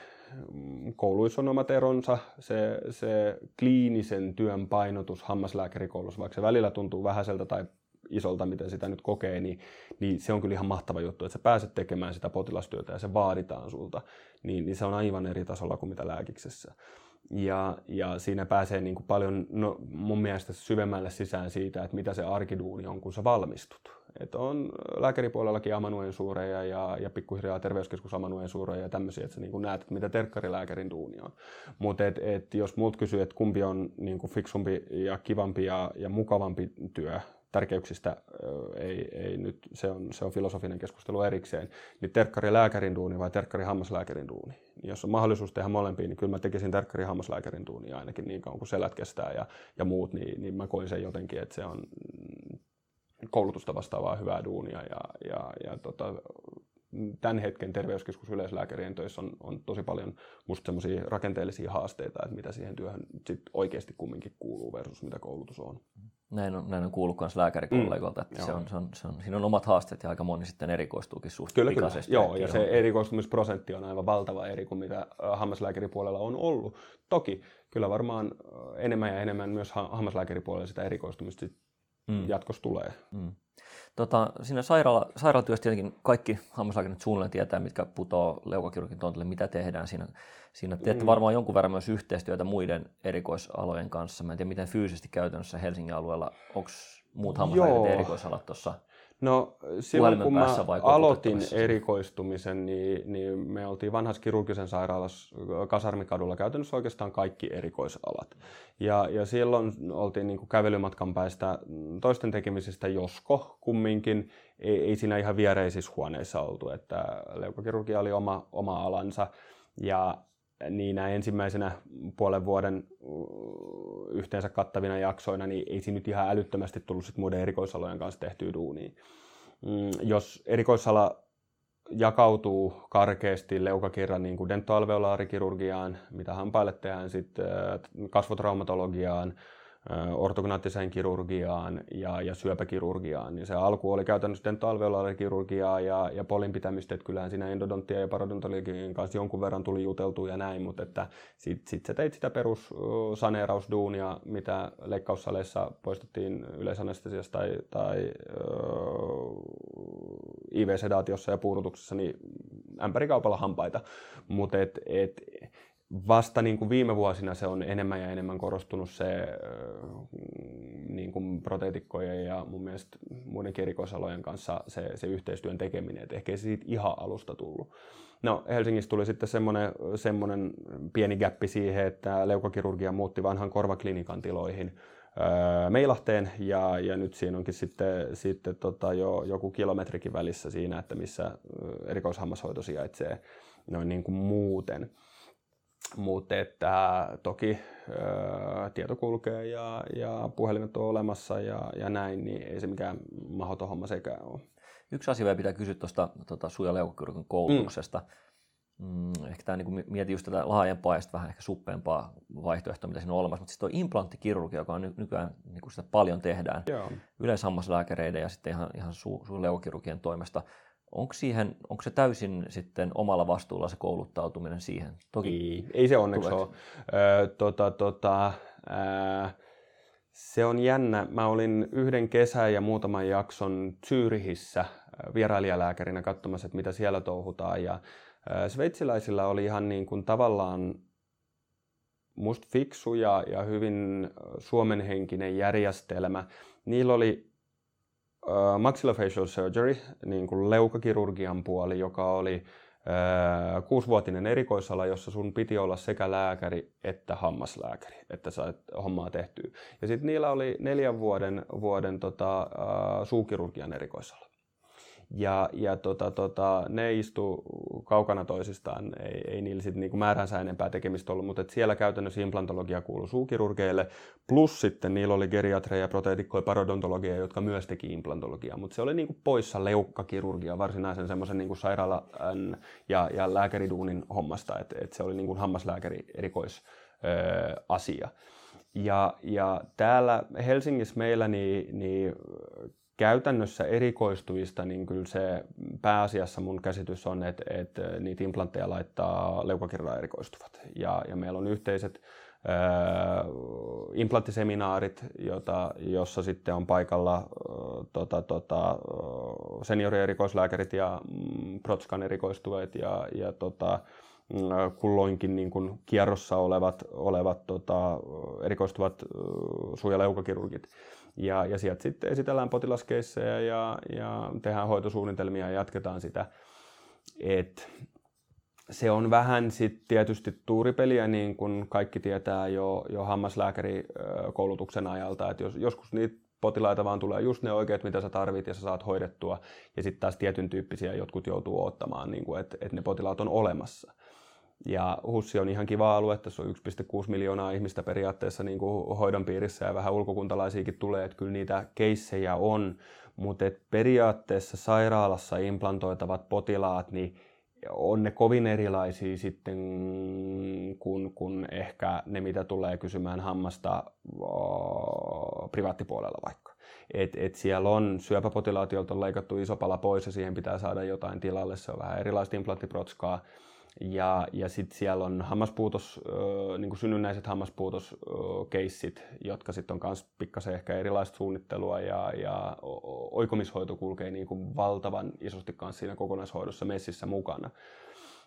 kouluissa on omat eronsa. Se, se kliinisen työn painotus hammaslääkärikoulussa, vaikka se välillä tuntuu vähäiseltä tai isolta, miten sitä nyt kokee, niin, niin se on kyllä ihan mahtava juttu, että sä pääset tekemään sitä potilastyötä ja se vaaditaan sulta, niin, niin se on aivan eri tasolla kuin mitä lääkiksessä. Ja, ja siinä pääsee niin kuin paljon no, mun mielestä syvemmälle sisään siitä, että mitä se arkiduuni on, kun sä valmistut. Et on lääkäripuolellakin amanuen suureja ja, ja pikkuhiljaa terveyskeskus amanuen suureja ja tämmöisiä, että sä niin näet, että mitä terkkarilääkärin duuni on. Mutta et, et, jos muut kysyy, että kumpi on niin kuin fiksumpi ja kivampi ja, ja mukavampi työ, tärkeyksistä ei, ei nyt, se on, se on filosofinen keskustelu erikseen, niin terkkari lääkärin duuni vai terkkari hammaslääkärin duuni. Jos on mahdollisuus tehdä molempiin, niin kyllä mä tekisin terkkari hammaslääkärin duuni ainakin niin kauan kuin selät kestää ja, ja muut, niin, niin mä koin sen jotenkin, että se on koulutusta vastaavaa hyvää duunia ja, ja, ja tota, tämän hetken terveyskeskus yleislääkärien töissä on, on tosi paljon musta semmoisia rakenteellisia haasteita, että mitä siihen työhön sit oikeasti kumminkin kuuluu versus mitä koulutus on. Näin on, näin on kuullut myös lääkärikollegoilta, että mm, se on, se on, se on, siinä on omat haasteet ja aika moni sitten erikoistuukin suht Kyllä, kyllä. Joo, ja se erikoistumisprosentti on aivan valtava eri kuin mitä hammaslääkäripuolella on ollut. Toki kyllä varmaan enemmän ja enemmän myös hammaslääkäripuolella sitä erikoistumista mm. jatkossa tulee. Mm. Tota, siinä sairaala, sairaalatyössä tietenkin kaikki hammaslääkärit suunnilleen tietää, mitkä putoaa leukakirurgin tontille, mitä tehdään siinä. Siinä teette mm. varmaan jonkun verran myös yhteistyötä muiden erikoisalojen kanssa. Mä en tiedä, miten fyysisesti käytännössä Helsingin alueella, onko muut hammaslääkärit erikoisalat tuossa No silloin kun mä aloitin erikoistumisen, niin, niin me oltiin vanhassa kirurgisen sairaalassa Kasarmikadulla käytännössä oikeastaan kaikki erikoisalat. Ja, ja silloin oltiin niin kuin kävelymatkan päästä toisten tekemisistä josko kumminkin. Ei, ei siinä ihan viereisissä huoneissa oltu, että leukakirurgia oli oma, oma alansa. Ja niinä ensimmäisenä puolen vuoden yhteensä kattavina jaksoina, niin ei siinä nyt ihan älyttömästi tullut sit muiden erikoisalojen kanssa tehtyä duunia. Mm, jos erikoisala jakautuu karkeasti leukakirjan niin kuin dentoalveolaarikirurgiaan, mitä hampaille tehdään, sitten kasvotraumatologiaan, ortognaattiseen kirurgiaan ja, ja syöpäkirurgiaan, niin se alku oli käytännössä dentoalveolaalikirurgiaa ja, ja polin pitämistä, että kyllähän siinä endodontia ja parodontologian kanssa jonkun verran tuli juteltua ja näin, mutta että sitten sit sä teit sitä perussaneerausduunia, mitä leikkaussaleissa poistettiin yleisanestesiassa tai, tai IV-sedaatiossa ja puudutuksessa, niin ämpärikaupalla hampaita, mutta et, et, vasta niin kuin viime vuosina se on enemmän ja enemmän korostunut se niin kuin proteetikkojen ja mun mielestä muiden erikoisalojen kanssa se, se yhteistyön tekeminen, että ehkä ei se siitä ihan alusta tullut. No Helsingissä tuli sitten semmoinen, semmoinen pieni gappi siihen, että leukakirurgia muutti vanhan korvaklinikan tiloihin Meilahteen ja, ja nyt siinä onkin sitten, sitten tota jo joku kilometrikin välissä siinä, että missä erikoishammashoito sijaitsee noin niin kuin muuten. Mutta että toki ää, tieto kulkee ja, ja puhelimet on olemassa ja, ja näin, niin ei se mikään mahdoton homma sekään ole. Yksi asia vielä pitää kysyä tuosta tuota, suu- ja koulutuksesta. Mm. Mm, ehkä tämä niin mietin just tätä laajempaa ja vähän ehkä suppeampaa vaihtoehtoa, mitä siinä on olemassa. Mutta sitten tuo implanttikirurgia, joka on nykyään niin sitä paljon tehdään yleishammaslääkäreiden ja sitten ihan, ihan suu- suu- toimesta Onko, siihen, onko se täysin sitten omalla vastuulla se kouluttautuminen siihen? Toki ei, ei se onneksi tuleeko? ole. Ö, tota, tota, ää, se on jännä. Mä olin yhden kesän ja muutaman jakson Zyrihissä vierailijalääkärinä katsomassa, että mitä siellä touhutaan. Ja sveitsiläisillä oli ihan niin kuin tavallaan musta fiksu ja, ja hyvin suomenhenkinen järjestelmä. Niillä oli maxillofacial surgery, niin kuin leukakirurgian puoli, joka oli uh, kuusivuotinen erikoisala, jossa sun piti olla sekä lääkäri että hammaslääkäri, että sait hommaa tehtyä. Ja sitten niillä oli neljän vuoden, vuoden tota, uh, suukirurgian erikoisala. Ja, ja tota, tota, ne istu kaukana toisistaan, ei, ei niillä sitten niinku määränsä enempää tekemistä ollut, mutta siellä käytännössä implantologia kuului suukirurgeille, plus sitten niillä oli geriatreja, proteetikkoja, parodontologia, jotka myös teki implantologiaa, mutta se oli niinku poissa leukkakirurgia, varsinaisen semmoisen niinku sairaala- ja, ja lääkäriduunin hommasta, että et se oli niinku hammaslääkäri erikoisasia. Ja, ja täällä Helsingissä meillä niin, niin käytännössä erikoistuvista, niin kyllä se pääasiassa mun käsitys on, että, että niitä implantteja laittaa leukakirjalla erikoistuvat. Ja, ja meillä on yhteiset ää, implanttiseminaarit, jota, jossa sitten on paikalla ää, tota, tota, seniorierikoislääkärit ja mm, Protskan erikoistuvat ja, ja tota, kulloinkin niin kuin kierrossa olevat, olevat tota, erikoistuvat suu- ja leukakirurgit. Ja, ja sieltä sitten esitellään potilaskeissejä ja, ja tehdään hoitosuunnitelmia ja jatketaan sitä. Et se on vähän sitten tietysti tuuripeliä, niin kuin kaikki tietää jo, jo hammaslääkärikoulutuksen ajalta, että jos, joskus niitä potilaita vaan tulee just ne oikeat, mitä sä tarvit ja sä saat hoidettua. Ja sitten taas tietyn tyyppisiä jotkut joutuu ottamaan, niin että et ne potilaat on olemassa. Ja HUSSI on ihan kiva alue, tässä on 1,6 miljoonaa ihmistä periaatteessa niin kuin hoidon piirissä ja vähän ulkokuntalaisiakin tulee, että kyllä niitä keissejä on, mutta periaatteessa sairaalassa implantoitavat potilaat, niin on ne kovin erilaisia sitten kuin kun ehkä ne, mitä tulee kysymään hammasta o, privaattipuolella vaikka. Et, et siellä on syöpäpotilaat, joilta on leikattu iso pala pois ja siihen pitää saada jotain tilalle. Se on vähän erilaista implanttiprotskaa. Ja, ja sitten siellä on hammaspuutos, niin synnynnäiset hammaspuutoskeissit, jotka sitten on myös pikkasen ehkä erilaista suunnittelua ja, ja oikomishoito kulkee niin kuin valtavan isosti kanssa siinä kokonaishoidossa messissä mukana.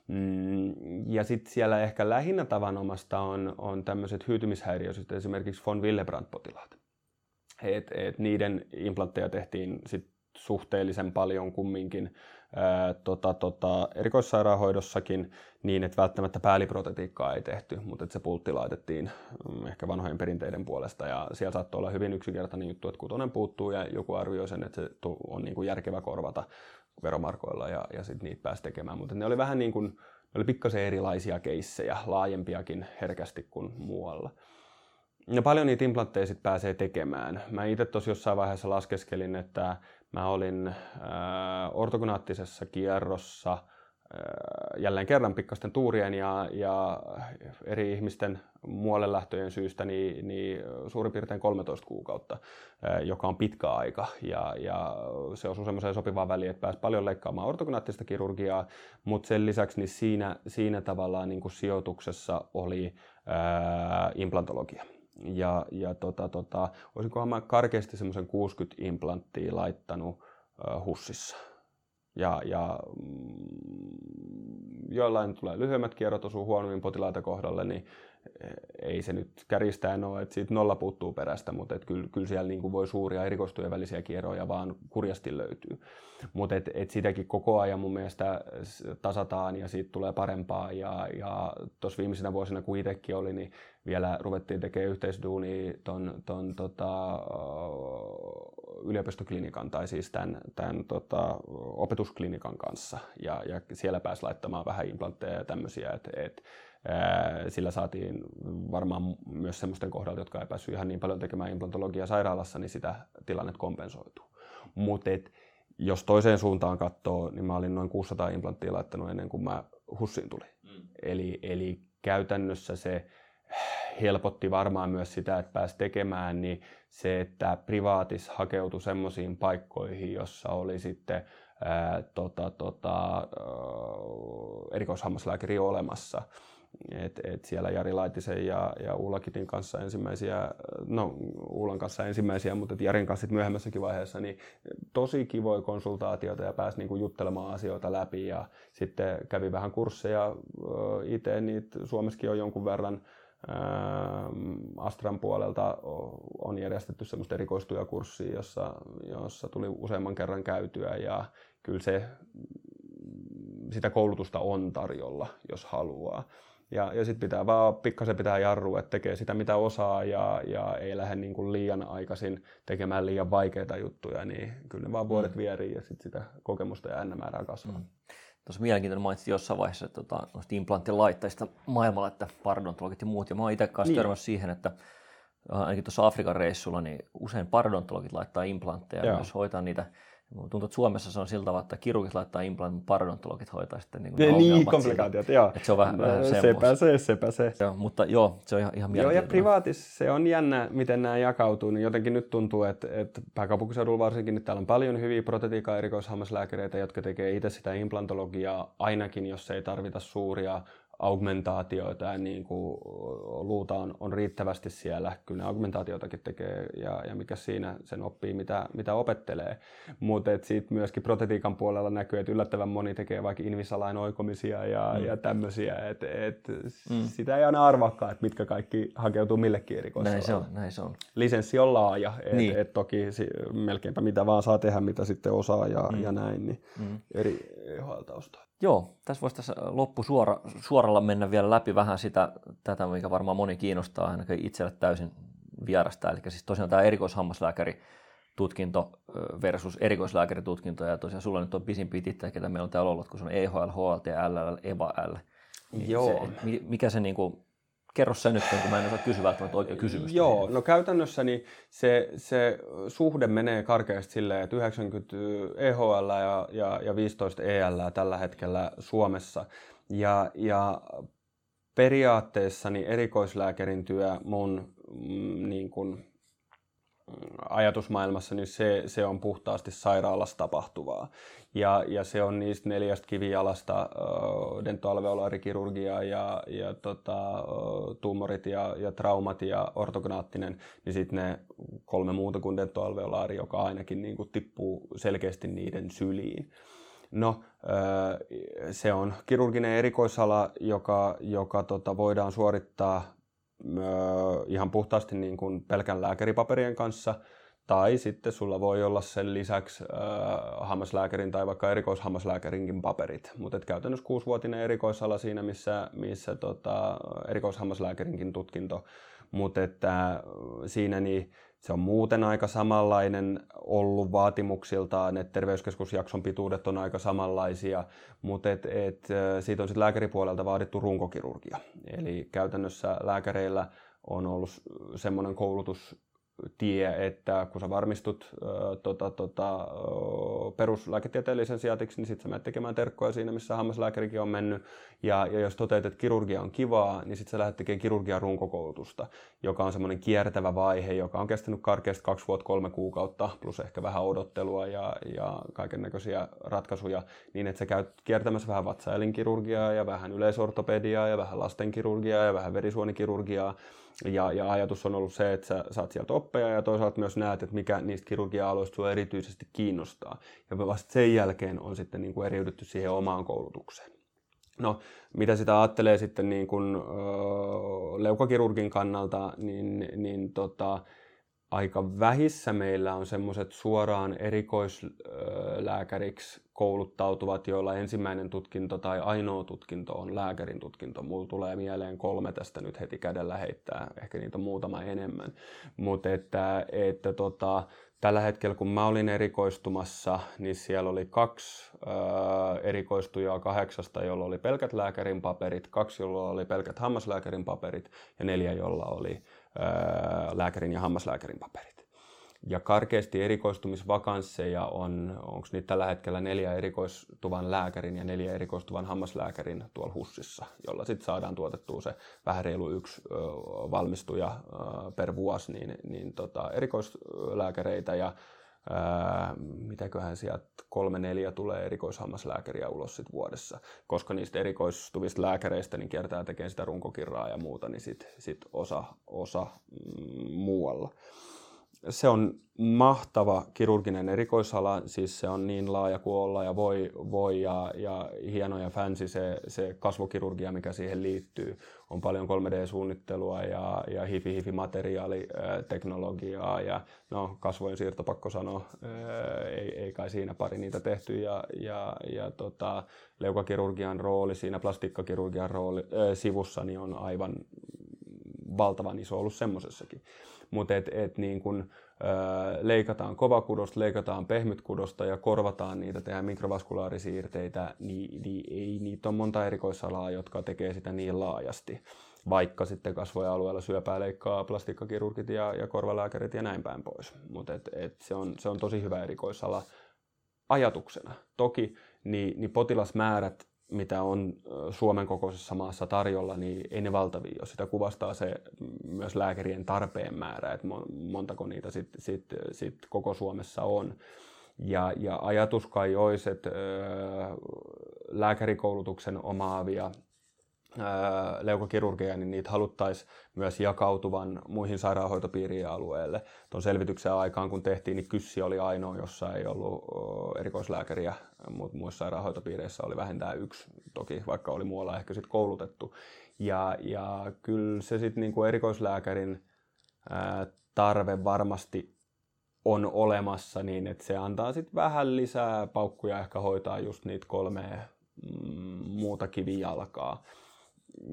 Mm, ja sitten siellä ehkä lähinnä tavanomasta on, on tämmöiset hyytymishäiriöiset, esimerkiksi von Willebrand-potilaat. Et, et niiden implantteja tehtiin sit suhteellisen paljon kumminkin tota, tota, erikoissairaanhoidossakin niin, että välttämättä pääliprotetiikkaa ei tehty, mutta että se pultti laitettiin mm, ehkä vanhojen perinteiden puolesta ja siellä saattoi olla hyvin yksinkertainen juttu, että kutonen puuttuu ja joku arvioi sen, että se on niin kuin järkevä korvata veromarkoilla ja, ja sitten niitä pääsi tekemään, mutta ne oli vähän niin kuin, ne oli pikkasen erilaisia keissejä, laajempiakin herkästi kuin muualla. No paljon niitä implantteja sit pääsee tekemään. Mä itse tuossa jossain vaiheessa laskeskelin, että mä olin äh, ortogonaattisessa kierrossa äh, jälleen kerran pikkasten tuurien ja, ja eri ihmisten muualle lähtöjen syystä niin, niin suurin piirtein 13 kuukautta, äh, joka on pitkä aika. Ja, ja se osui semmoiseen sopivaan väliin, että pääsi paljon leikkaamaan ortogonaattista kirurgiaa, mutta sen lisäksi niin siinä, siinä tavallaan niin sijoituksessa oli ää, implantologia ja, ja tota, tota, olisinkohan mä karkeasti semmoisen 60 implanttia laittanut hussissa. Ja, ja mm, joillain tulee lyhyemmät kierrot, osuu huonommin potilaita kohdalle, niin ei se nyt kärjistäen ole, että siitä nolla puuttuu perästä, mutta et kyllä, kyllä siellä niin kuin voi suuria erikoistuja välisiä kierroja vaan kurjasti löytyy. Mutta et, et sitäkin koko ajan mun mielestä tasataan ja siitä tulee parempaa. Ja, ja tuossa viimeisenä vuosina, kun itsekin oli, niin vielä ruvettiin tekemään yhteisduunia ton, ton tota, yliopistoklinikan tai siis tämän, tämän tota, opetusklinikan kanssa. Ja, ja siellä pääsi laittamaan vähän implantteja ja tämmöisiä, että et, sillä saatiin varmaan myös semmoisten kohdalta, jotka ei päässyt ihan niin paljon tekemään implantologiaa sairaalassa, niin sitä tilannet kompensoituu. Mutta jos toiseen suuntaan katsoo, niin mä olin noin 600 implanttia laittanut ennen kuin mä hussiin tuli. Mm. Eli, eli käytännössä se helpotti varmaan myös sitä, että pääsi tekemään, niin se, että privaatis hakeutui semmoisiin paikkoihin, jossa oli sitten ää, tota, tota, erikoishammaslääkäri olemassa, et, et siellä Jari Laitisen ja, ja Ulla Kitin kanssa ensimmäisiä, no Ullan kanssa ensimmäisiä, mutta Jarin kanssa myöhemmässäkin vaiheessa, niin tosi kivoja konsultaatioita ja pääsi niinku juttelemaan asioita läpi ja sitten kävi vähän kursseja itse, niitä Suomessakin on jonkun verran Astran puolelta on järjestetty semmoista erikoistujakurssia, jossa, jossa tuli useamman kerran käytyä ja kyllä se, sitä koulutusta on tarjolla, jos haluaa. Ja, ja sitten pitää vaan pikkasen pitää jarrua, että tekee sitä mitä osaa ja, ja ei lähde niin kuin liian aikaisin tekemään liian vaikeita juttuja, niin kyllä ne vaan vuodet mm. vierii ja sitten sitä kokemusta ja määrää kasvaa. Mm. Tuossa mielenkiintoinen mainitsit jossain vaiheessa että tota, noista implanttilaitteista maailmalla, että pardontologit ja muut. Ja mä oon itse kanssa niin. törmännyt siihen, että ainakin tuossa Afrikan reissulla, niin usein pardontologit laittaa implantteja Joo. myös hoitaa niitä Tuntuu, että Suomessa se on siltä tavalla, että kirurgit laittaa implantin, parodontologit hoitaa sitten niin, kuin niin komplikaatiot, joo. Että se on vähän, vähän sepä se, sepä se. Joo, mutta joo, se on ihan, ihan Joo, ja privaatis se on jännä, miten nämä jakautuu. Niin jotenkin nyt tuntuu, että, että pääkaupunkiseudulla varsinkin, että täällä on paljon hyviä protetiikan erikoishammaslääkäreitä, jotka tekee itse sitä implantologiaa, ainakin jos ei tarvita suuria augmentaatioita ja niin kuin luuta on, on riittävästi siellä. Kyllä ne augmentaatiotakin tekee ja, ja mikä siinä sen oppii, mitä, mitä opettelee. Mutta sitten myöskin protetiikan puolella näkyy, että yllättävän moni tekee vaikka Invisalain oikomisia ja, mm. ja tämmöisiä. Et, et mm. Sitä ei aina arvaakaan, että mitkä kaikki hakeutuu millekin erikoisalalle. Näin se on, näin se on. Lisenssi on laaja, että niin. et toki melkeinpä mitä vaan saa tehdä, mitä sitten osaa ja, mm. ja näin, niin mm. eri EHL-taustaa. Joo, tässä voisi tässä loppu suora, suoralla mennä vielä läpi vähän sitä, tätä, mikä varmaan moni kiinnostaa, ainakin itselle täysin vierasta. Eli siis tosiaan tämä erikoishammaslääkäri tutkinto versus erikoislääkäritutkinto, ja tosiaan sulla nyt on pisimpiä tittejä, ketä meillä on täällä ollut, kun se on EHL, HLT, LL, EVA-L. Niin Joo. Se, mikä se niin kuin, kerro se nyt, kun mä en osaa kysyä välttämättä oikein kysymystä. Joo, no käytännössä niin se, se suhde menee karkeasti silleen, että 90 EHL ja, ja, ja 15 EL tällä hetkellä Suomessa. Ja, ja periaatteessa niin erikoislääkärin työ mun mm, niin kuin, ajatusmaailmassa, niin se, se on puhtaasti sairaalassa tapahtuvaa. Ja, ja se on niistä neljästä kivijalasta, uh, dentoalveolaarikirurgia ja, ja tota, tumorit ja, ja traumat ja ortogonaattinen, niin sitten ne kolme muuta kuin dentoalveolaari, joka ainakin niin kuin tippuu selkeästi niiden syliin. No, se on kirurginen erikoisala, joka, joka tota, voidaan suorittaa ihan puhtaasti niin kuin pelkän lääkäripaperien kanssa, tai sitten sulla voi olla sen lisäksi äh, hammaslääkärin tai vaikka erikoishammaslääkärinkin paperit. Mutta käytännössä kuusivuotinen erikoisala siinä, missä, missä tota, erikoishammaslääkärinkin tutkinto. Mutta että siinä niin se on muuten aika samanlainen ollut vaatimuksiltaan, että terveyskeskusjakson pituudet on aika samanlaisia, mutta et, et, siitä on sitten lääkäripuolelta vaadittu runkokirurgia. Eli käytännössä lääkäreillä on ollut semmoinen koulutus tie, että kun sä varmistut tota, tota, peruslääketieteellisen sijatiksi, niin sitten sä menet tekemään terkkoja siinä, missä hammaslääkärikin on mennyt. Ja, ja jos toteat, että kirurgia on kivaa, niin sitten sä lähdet tekemään kirurgian runkokoulutusta, joka on semmoinen kiertävä vaihe, joka on kestänyt karkeasti kaksi vuotta, kolme kuukautta, plus ehkä vähän odottelua ja, ja kaiken näköisiä ratkaisuja, niin että sä käyt kiertämässä vähän vatsaelinkirurgiaa ja vähän yleisortopediaa ja vähän lastenkirurgiaa ja vähän verisuonikirurgiaa, ja, ja ajatus on ollut se, että sä saat sieltä oppeja ja toisaalta myös näet, että mikä niistä kirurgia-aloista sua erityisesti kiinnostaa. Ja vasta sen jälkeen on sitten niin kuin eriydytty siihen omaan koulutukseen. No, mitä sitä ajattelee sitten niin kuin, ö, leukakirurgin kannalta, niin, niin tota, aika vähissä meillä on semmoiset suoraan erikoislääkäriksi kouluttautuvat, joilla ensimmäinen tutkinto tai ainoa tutkinto on lääkärin tutkinto. Mulla tulee mieleen kolme tästä nyt heti kädellä heittää, ehkä niitä on muutama enemmän. Mutta että, että tota, tällä hetkellä kun mä olin erikoistumassa, niin siellä oli kaksi ö, erikoistujaa kahdeksasta, jolla oli pelkät lääkärin paperit, kaksi, jolla oli pelkät hammaslääkärin paperit ja neljä, jolla oli lääkärin ja hammaslääkärin paperit. Ja karkeasti erikoistumisvakansseja on, onko niitä tällä hetkellä neljä erikoistuvan lääkärin ja neljä erikoistuvan hammaslääkärin tuolla HUSissa, jolla sitten saadaan tuotettua se vähän reilu yksi valmistuja per vuosi, niin, niin tota, erikoislääkäreitä ja mitäköhän sieltä kolme neljä tulee erikoishammaslääkäriä ulos sit vuodessa, koska niistä erikoistuvista lääkäreistä niin kiertää tekemään sitä runkokirraa ja muuta, niin sit, sit osa, osa mm, muualla se on mahtava kirurginen erikoisala, siis se on niin laaja kuin olla ja voi, voi ja, ja hieno ja fancy se, se kasvokirurgia, mikä siihen liittyy. On paljon 3D-suunnittelua ja, ja hifi-hifi-materiaaliteknologiaa ja no, kasvojen siirto, pakko sanoa, ei, ei kai siinä pari niitä tehty. Ja, ja, ja tota, leukakirurgian rooli siinä plastikkakirurgian rooli, äh, sivussa niin on aivan valtavan iso ollut semmoisessakin mutta et, et niin kun, leikataan kovakudosta, leikataan pehmytkudosta ja korvataan niitä, tehdään mikrovaskulaarisiirteitä, niin, niin ei niitä on monta erikoisalaa, jotka tekee sitä niin laajasti. Vaikka sitten kasvojen alueella syöpää leikkaa plastikkakirurgit ja, ja korvalääkärit ja näin päin pois. Mutta et, et se, on, se on tosi hyvä erikoisala ajatuksena. Toki niin, niin potilasmäärät mitä on Suomen kokoisessa maassa tarjolla, niin ei ne valtavia ole. Sitä kuvastaa se myös lääkärien tarpeen määrä, että montako niitä sitten sit, sit koko Suomessa on. Ja, ja ajatus kai olisi, että lääkärikoulutuksen omaavia leukokirurgeja, niin niitä haluttaisiin myös jakautuvan muihin sairaanhoitopiirien alueelle. Tuon selvityksen aikaan, kun tehtiin, niin Kyssi oli ainoa, jossa ei ollut erikoislääkäriä, mutta muissa sairaanhoitopiireissä oli vähintään yksi, toki vaikka oli muualla ehkä sitten koulutettu. Ja, ja kyllä se sitten niinku erikoislääkärin ää, tarve varmasti on olemassa niin, että se antaa sitten vähän lisää paukkuja ehkä hoitaa just niitä kolmea mm, muuta kivijalkaa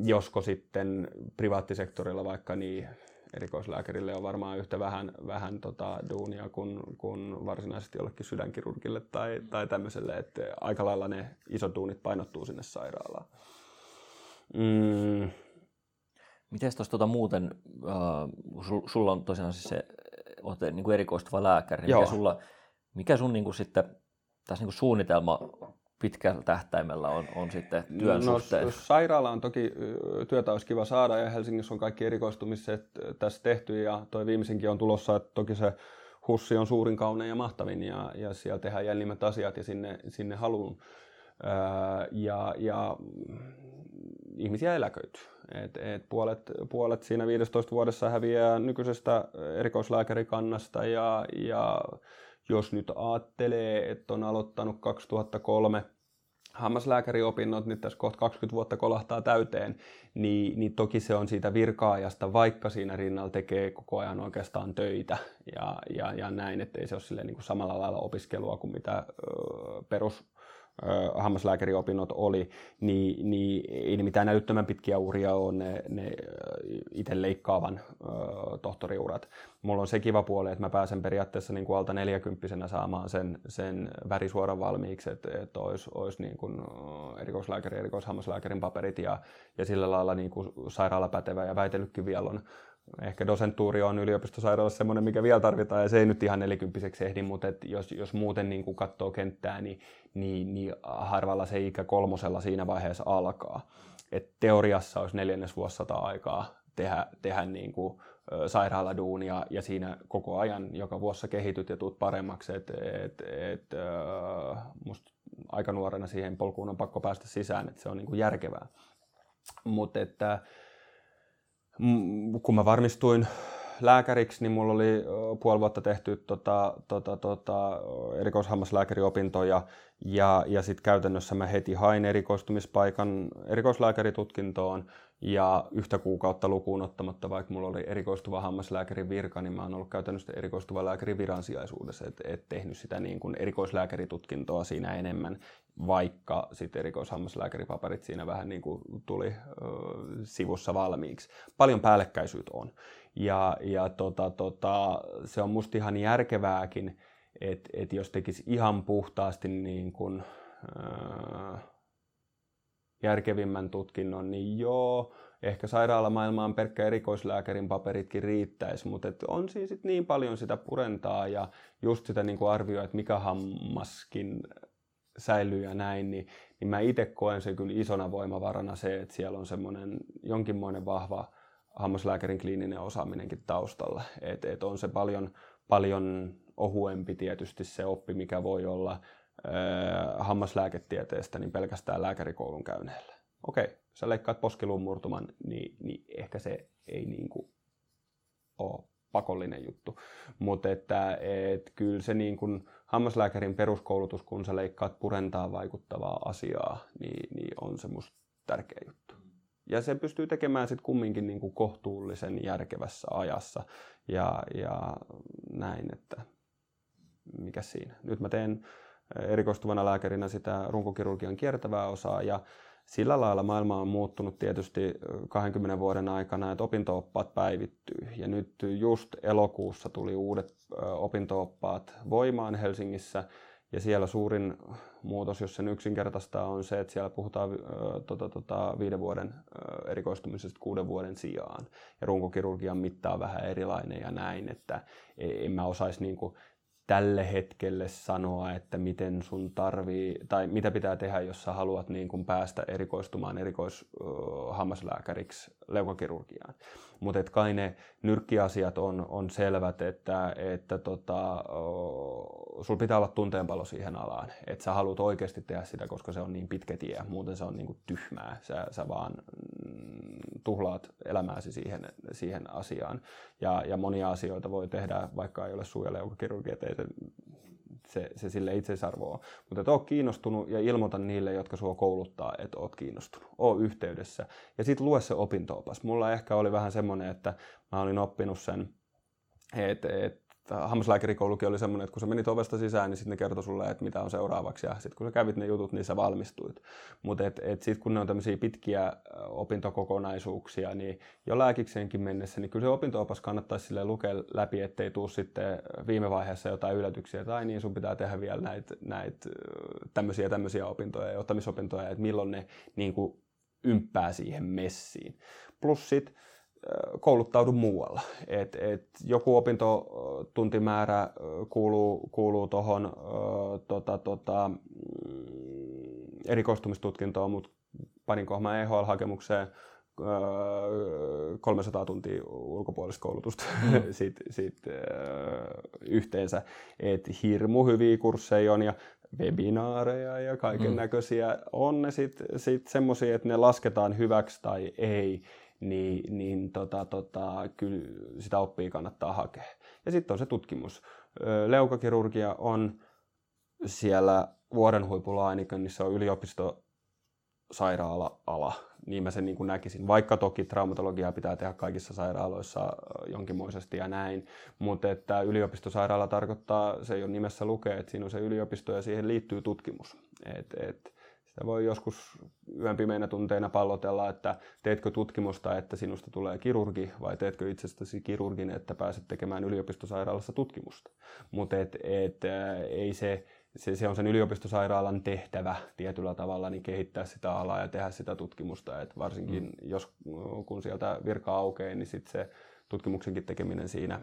josko sitten privaattisektorilla vaikka niin erikoislääkärille on varmaan yhtä vähän, vähän tota duunia kuin, kuin varsinaisesti jollekin sydänkirurgille tai, tai tämmöiselle, että aika lailla ne isot duunit painottuu sinne sairaalaan. Mm. Miten tuossa tuota muuten, äh, sulla on tosiaan siis se, olet niin kuin erikoistuva lääkäri, Joo. mikä, sulla, mikä sun niin kuin sitten tässä niin kuin suunnitelma pitkällä tähtäimellä on, on sitten työn no, suhteen? Sairaala on toki, työtä olisi kiva saada ja Helsingissä on kaikki erikoistumiset tässä tehty ja toi viimeisinkin on tulossa, että toki se Hussi on suurin, kaunein ja mahtavin ja, ja siellä tehdään jäljimmät asiat ja sinne, sinne haluun. ja, ja ihmisiä eläköityy. Et, et puolet, puolet siinä 15 vuodessa häviää nykyisestä erikoislääkärikannasta ja, ja jos nyt ajattelee, että on aloittanut 2003 hammaslääkäriopinnot, nyt tässä kohta 20 vuotta kolahtaa täyteen, niin, niin toki se on siitä virkaajasta, vaikka siinä rinnalla tekee koko ajan oikeastaan töitä ja, ja, ja näin, ettei se ole niin kuin samalla lailla opiskelua kuin mitä ö, perus hammaslääkäriopinnot oli, niin, niin ei ne mitään älyttömän pitkiä uria ole ne, ne itse leikkaavan ö, tohtoriurat. Mulla on se kiva puoli, että mä pääsen periaatteessa niin kuin alta neljäkymppisenä saamaan sen, sen värisuoran valmiiksi, että, että olisi, olisi niin kuin erikoislääkäri, erikoishammaslääkärin paperit ja, ja sillä lailla niin kuin sairaalapätevä ja väitellytkin vielä on ehkä dosentuuri on yliopistosairaalassa semmoinen, mikä vielä tarvitaan, ja se ei nyt ihan nelikymppiseksi ehdi, mutta et jos, jos muuten niin katsoo kenttää, niin, niin, niin harvalla se ikä kolmosella siinä vaiheessa alkaa. Et teoriassa olisi neljännesvuosisata aikaa tehdä, tehdä niin kuin, sairaaladuunia ja siinä koko ajan joka vuosi kehityt ja tuut paremmaksi. Et, et, et, musta aika nuorena siihen polkuun on pakko päästä sisään, että se on niin kuin järkevää. Mutta että kun mä varmistuin lääkäriksi, niin mulla oli puoli vuotta tehty tota, tota, tota, erikoishammaslääkäriopintoja ja, ja sitten käytännössä mä heti hain erikoistumispaikan erikoislääkäritutkintoon ja yhtä kuukautta lukuun ottamatta, vaikka mulla oli erikoistuva hammaslääkärin virka, niin mä oon ollut käytännössä erikoistuva lääkärin viransijaisuudessa, et, et tehnyt sitä niin kuin erikoislääkäritutkintoa siinä enemmän, vaikka sitten erikoishammaslääkäripaperit siinä vähän niin kuin tuli ö, sivussa valmiiksi. Paljon päällekkäisyyttä on. Ja, ja tota, tota, se on musta ihan järkevääkin, että et jos tekisi ihan puhtaasti niin kuin, ö, järkevimmän tutkinnon, niin joo, ehkä sairaalamaailmaan pelkkä erikoislääkärin paperitkin riittäisi, mutta et on siinä sit niin paljon sitä purentaa ja just sitä niin kuin arvioi, että mikä hammaskin säilyy ja näin, niin, niin mä itse koen sen kyllä isona voimavarana se, että siellä on semmoinen jonkinmoinen vahva hammaslääkärin kliininen osaaminenkin taustalla. Että et on se paljon, paljon ohuempi tietysti se oppi, mikä voi olla äh, hammaslääketieteestä niin pelkästään lääkärikoulun käyneellä. Okei, sä leikkaat poskiluun murtuman, niin, niin ehkä se ei niin kuin ole pakollinen juttu. Mutta että et kyllä se niin kuin hammaslääkärin peruskoulutus, kun sä leikkaat purentaa vaikuttavaa asiaa, niin, niin on se musta tärkeä juttu. Ja se pystyy tekemään sitten kumminkin niin kuin kohtuullisen järkevässä ajassa. Ja, ja näin, että mikä siinä. Nyt mä teen erikoistuvana lääkärinä sitä runkokirurgian kiertävää osaa ja sillä lailla maailma on muuttunut tietysti 20 vuoden aikana, että opintooppaat päivittyy. Ja nyt just elokuussa tuli uudet opintooppaat voimaan Helsingissä. Ja siellä suurin muutos, jos sen yksinkertaistaa, on se, että siellä puhutaan tota, tota, viiden vuoden erikoistumisesta kuuden vuoden sijaan. Ja runkokirurgian mitta on vähän erilainen ja näin, että e, en mä osaisi niinku tälle hetkelle sanoa, että miten sun tarvii, tai mitä pitää tehdä, jos sä haluat niin kuin päästä erikoistumaan erikoishammaslääkäriksi leukakirurgiaan. Mutta kai ne nyrkkiasiat on, on selvät, että, että tota, sul pitää olla tunteenpalo siihen alaan. Että sä haluat oikeasti tehdä sitä, koska se on niin pitkä tie. Muuten se on niin kuin tyhmää. Sä, sä vaan mm, tuhlaat elämääsi siihen, siihen asiaan. Ja, ja monia asioita voi tehdä, vaikka ei ole suu- ja se, se, sille itseisarvoa. Mutta että oot kiinnostunut ja ilmoita niille, jotka sua kouluttaa, että oot kiinnostunut. Oo yhteydessä. Ja sitten lue se opintoopas. Mulla ehkä oli vähän semmoinen, että mä olin oppinut sen, että et, hammaslääkärikoulukin oli semmoinen, että kun sä menit ovesta sisään, niin sitten ne kertoi sulle, että mitä on seuraavaksi. Ja sitten kun sä kävit ne jutut, niin sä valmistuit. Mutta et, et sitten kun ne on tämmöisiä pitkiä opintokokonaisuuksia, niin jo lääkikseenkin mennessä, niin kyllä se opintoopas kannattaisi sille lukea läpi, ettei tuu sitten viime vaiheessa jotain yllätyksiä, tai niin sun pitää tehdä vielä näitä näit, tämmöisiä tämmöisiä opintoja ja ottamisopintoja, että milloin ne niin kuin ymppää siihen messiin. Plus sitten kouluttaudu muualla. Et, et joku opintotuntimäärä kuuluu, kuuluu tuohon tota, tota, mm, erikoistumistutkintoon, mutta paninko mä EHL-hakemukseen 300 tuntia ulkopuolista koulutusta mm. sit, sit, yhteensä. Et hirmu hyviä kursseja on ja webinaareja ja kaiken näköisiä. Mm. On ne sitten sit semmoisia, että ne lasketaan hyväksi tai ei, niin, niin tota, tota, kyllä sitä oppia kannattaa hakea. Ja sitten on se tutkimus. Leukakirurgia on siellä vuoden huipulla ainakin, niin se on yliopisto sairaala-ala, niin mä sen niin kuin näkisin. Vaikka toki traumatologiaa pitää tehdä kaikissa sairaaloissa jonkinmoisesti ja näin, mutta että yliopistosairaala tarkoittaa, se ole nimessä lukee, että siinä on se yliopisto ja siihen liittyy tutkimus. Et, et, sitä voi joskus yön pimeinä tunteina pallotella, että teetkö tutkimusta, että sinusta tulee kirurgi, vai teetkö itsestäsi kirurgin, että pääset tekemään yliopistosairaalassa tutkimusta. Mutta et, et, ei se se, se on sen yliopistosairaalan tehtävä tietyllä tavalla niin kehittää sitä alaa ja tehdä sitä tutkimusta. Et varsinkin mm. jos kun sieltä virka aukeaa, niin sit se tutkimuksenkin tekeminen siinä,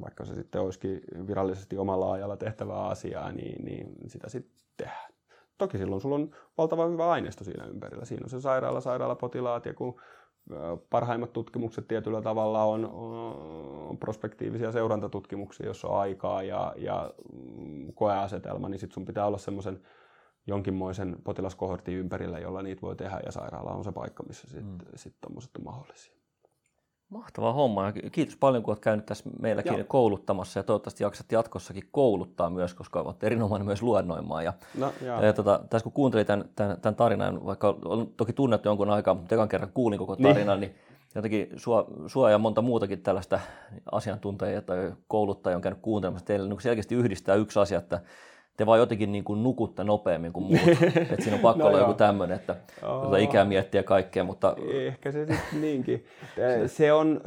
vaikka se sitten olisikin virallisesti omalla ajalla tehtävää asiaa, niin, niin sitä sitten tehdään. Toki silloin sulla on valtava hyvä aineisto siinä ympärillä. Siinä on se sairaala, sairaalapotilaat ja kun parhaimmat tutkimukset tietyllä tavalla on, on prospektiivisia seurantatutkimuksia, jossa on aikaa ja, ja mm, koeasetelma, niin sitten sun pitää olla semmoisen jonkinmoisen potilaskohortin ympärillä, jolla niitä voi tehdä, ja sairaala on se paikka, missä sitten mm. sit tommoset on mahdollisia. Mahtava homma ja kiitos paljon, kun olet käynyt tässä meilläkin Joo. kouluttamassa ja toivottavasti jaksat jatkossakin kouluttaa myös, koska olet erinomainen myös luennoimaan. Ja, no, ja tota, tässä kun kuuntelin tämän, tämän, tämän tarinan, vaikka olen toki tunnettu jonkun aikaa, mutta ekan kerran kuulin koko tarinan, niin, niin jotenkin sua, sua ja monta muutakin tällaista asiantuntijaa tai kouluttajaa on käynyt kuuntelemassa. Teille niin selkeästi yhdistää yksi asia, että te vaan jotenkin niin kuin nukutte nopeammin kuin muut. että siinä on pakko no olla joo. joku tämmöinen, että tuota ikää miettiä kaikkea. Mutta... Ehkä se sitten niinkin. Se on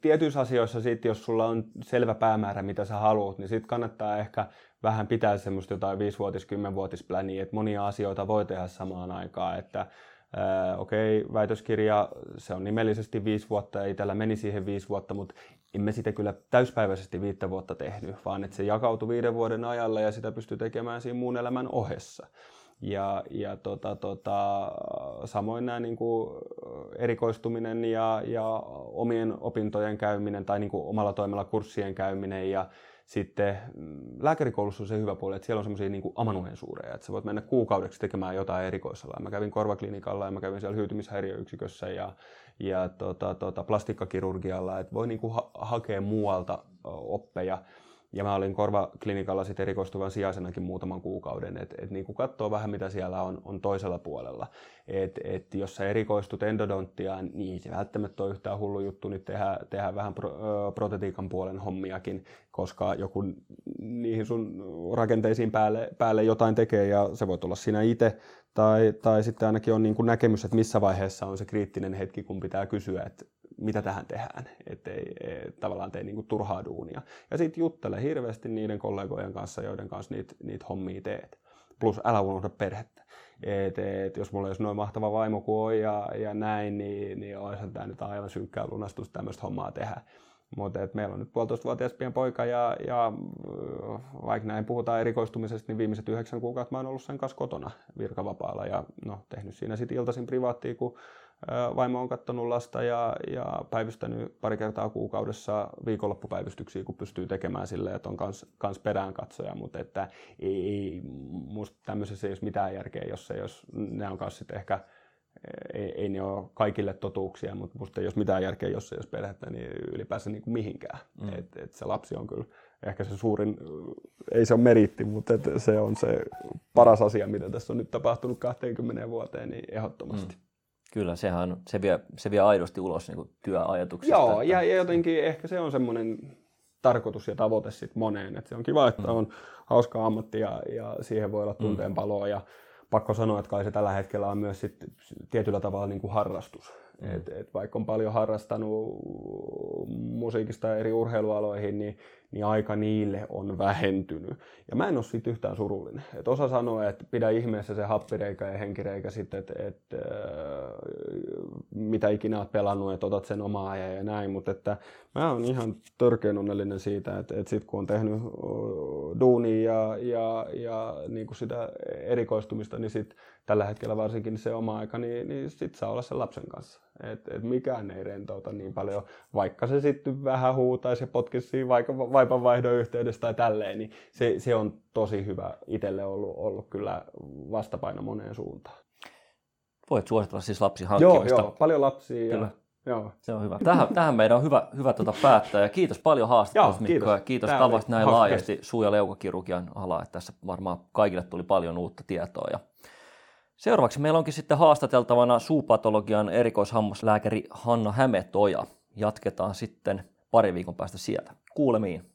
tietyissä asioissa sitten, jos sulla on selvä päämäärä, mitä sä haluat, niin sitten kannattaa ehkä vähän pitää semmoista jotain 5-vuotis, 10-vuotis että monia asioita voi tehdä samaan aikaan, että okei, okay, väitöskirja, se on nimellisesti viisi vuotta ja itsellä meni siihen viisi vuotta, mutta emme sitä kyllä täyspäiväisesti viittä vuotta tehnyt, vaan että se jakautui viiden vuoden ajalla ja sitä pystyy tekemään siinä muun elämän ohessa. Ja, ja tota, tota, samoin nämä niin kuin erikoistuminen ja, ja omien opintojen käyminen tai niin kuin omalla toimella kurssien käyminen ja sitten mm, lääkärikoulussa on se hyvä puoli, että siellä on semmoisia niin amanuensuureja, että sä voit mennä kuukaudeksi tekemään jotain erikoisella. Mä kävin korvaklinikalla ja mä kävin siellä hyytymishäiriöyksikössä ja, ja tota, tota, plastikkakirurgialla, että voi niin kuin ha- hakea muualta oppeja. Ja mä olin korvaklinikalla sitten erikoistuvan sijaisenakin muutaman kuukauden, että et niin katsoo vähän mitä siellä on, on toisella puolella. Et, et jos sä erikoistut endodonttiaan, niin se välttämättä on yhtään hullu juttu nyt tehdä, tehdä vähän pro, ö, protetiikan puolen hommiakin, koska joku niihin sun rakenteisiin päälle, päälle jotain tekee ja se voi olla sinä itse tai, tai sitten ainakin on niin näkemys, että missä vaiheessa on se kriittinen hetki, kun pitää kysyä, että mitä tähän tehdään, ettei et, tavallaan tee niinku turhaa duunia. Ja sitten juttele hirveästi niiden kollegojen kanssa, joiden kanssa niitä niit hommia teet. Plus älä unohda perhettä. Et, et, jos mulla olisi noin mahtava vaimo kuin on ja, ja näin, niin, niin olisi tämä nyt aivan synkkää lunastus tämmöistä hommaa tehdä. Mutta meillä on nyt puolitoistavuotias pieni poika ja, ja vaikka näin puhutaan erikoistumisesta, niin viimeiset yhdeksän kuukautta mä oon ollut sen kanssa kotona virkavapaalla ja no, tehnyt siinä sitten iltaisin privaattia, kun Vaimo on katsonut lasta ja, ja päivystänyt pari kertaa kuukaudessa viikonloppupäivystyksiä, kun pystyy tekemään silleen, että on kans, kans perään katsoja, mutta että ei, ei musta tämmöisessä ei ole mitään järkeä, jos, se, jos ne on kanssa sitten ehkä ei, ei ne ole kaikille totuuksia, mutta musta ei ole mitään järkeä, jos ei ole perhettä, niin ylipäänsä niin kuin mihinkään. Mm. Et, et se lapsi on kyllä ehkä se suurin, ei se ole meritti, mutta et se on se paras asia, mitä tässä on nyt tapahtunut 20 vuoteen, niin ehdottomasti. Mm. Kyllä, sehän se vie, se vie aidosti ulos niin työajatuksista. Joo, että... ja, ja jotenkin ehkä se on semmoinen tarkoitus ja tavoite sitten moneen. Että se on kiva, että mm. on hauska ammatti ja, ja siihen voi olla tunteen paloa. Ja pakko sanoa, että kai se tällä hetkellä on myös sit tietyllä tavalla niin kuin harrastus. Mm. Et, et vaikka on paljon harrastanut musiikista eri urheilualoihin, niin, niin aika niille on vähentynyt. Ja mä en ole siitä yhtään surullinen. Et osa sanoo, että pidä ihmeessä se happireikä ja henkireikä sitten, että et, äh, mitä ikinä olet pelannut, että otat sen omaa ja, ja näin. Mutta että mä oon ihan törkeän onnellinen siitä, että, että sit kun on tehnyt duunia ja, ja, ja niin sitä erikoistumista, niin sit tällä hetkellä varsinkin se oma aika, niin, niin sit saa olla sen lapsen kanssa. Et, et mikään ei rentouta niin paljon, vaikka se sitten vähän huutaisi ja potkisi vaikka vaipanvaihdon yhteydessä tai tälleen, niin se, se on tosi hyvä itselle ollut, ollut kyllä vastapaino moneen suuntaan. Voit suositella siis lapsihankkimista. Joo, joo paljon lapsia. Kyllä. Ja, joo. Se on hyvä. Tähän, tähän meidän on hyvä, hyvä tuota päättää ja kiitos paljon haastattelusta Mikko ja kiitos tavasta näin laajasti suu- ja leukakirurgian alaa, että tässä varmaan kaikille tuli paljon uutta tietoa. Ja Seuraavaksi meillä onkin sitten haastateltavana suupatologian erikoishammaslääkäri Hanna Hämetoja. Jatketaan sitten pari viikon päästä sieltä. Kuulemiin.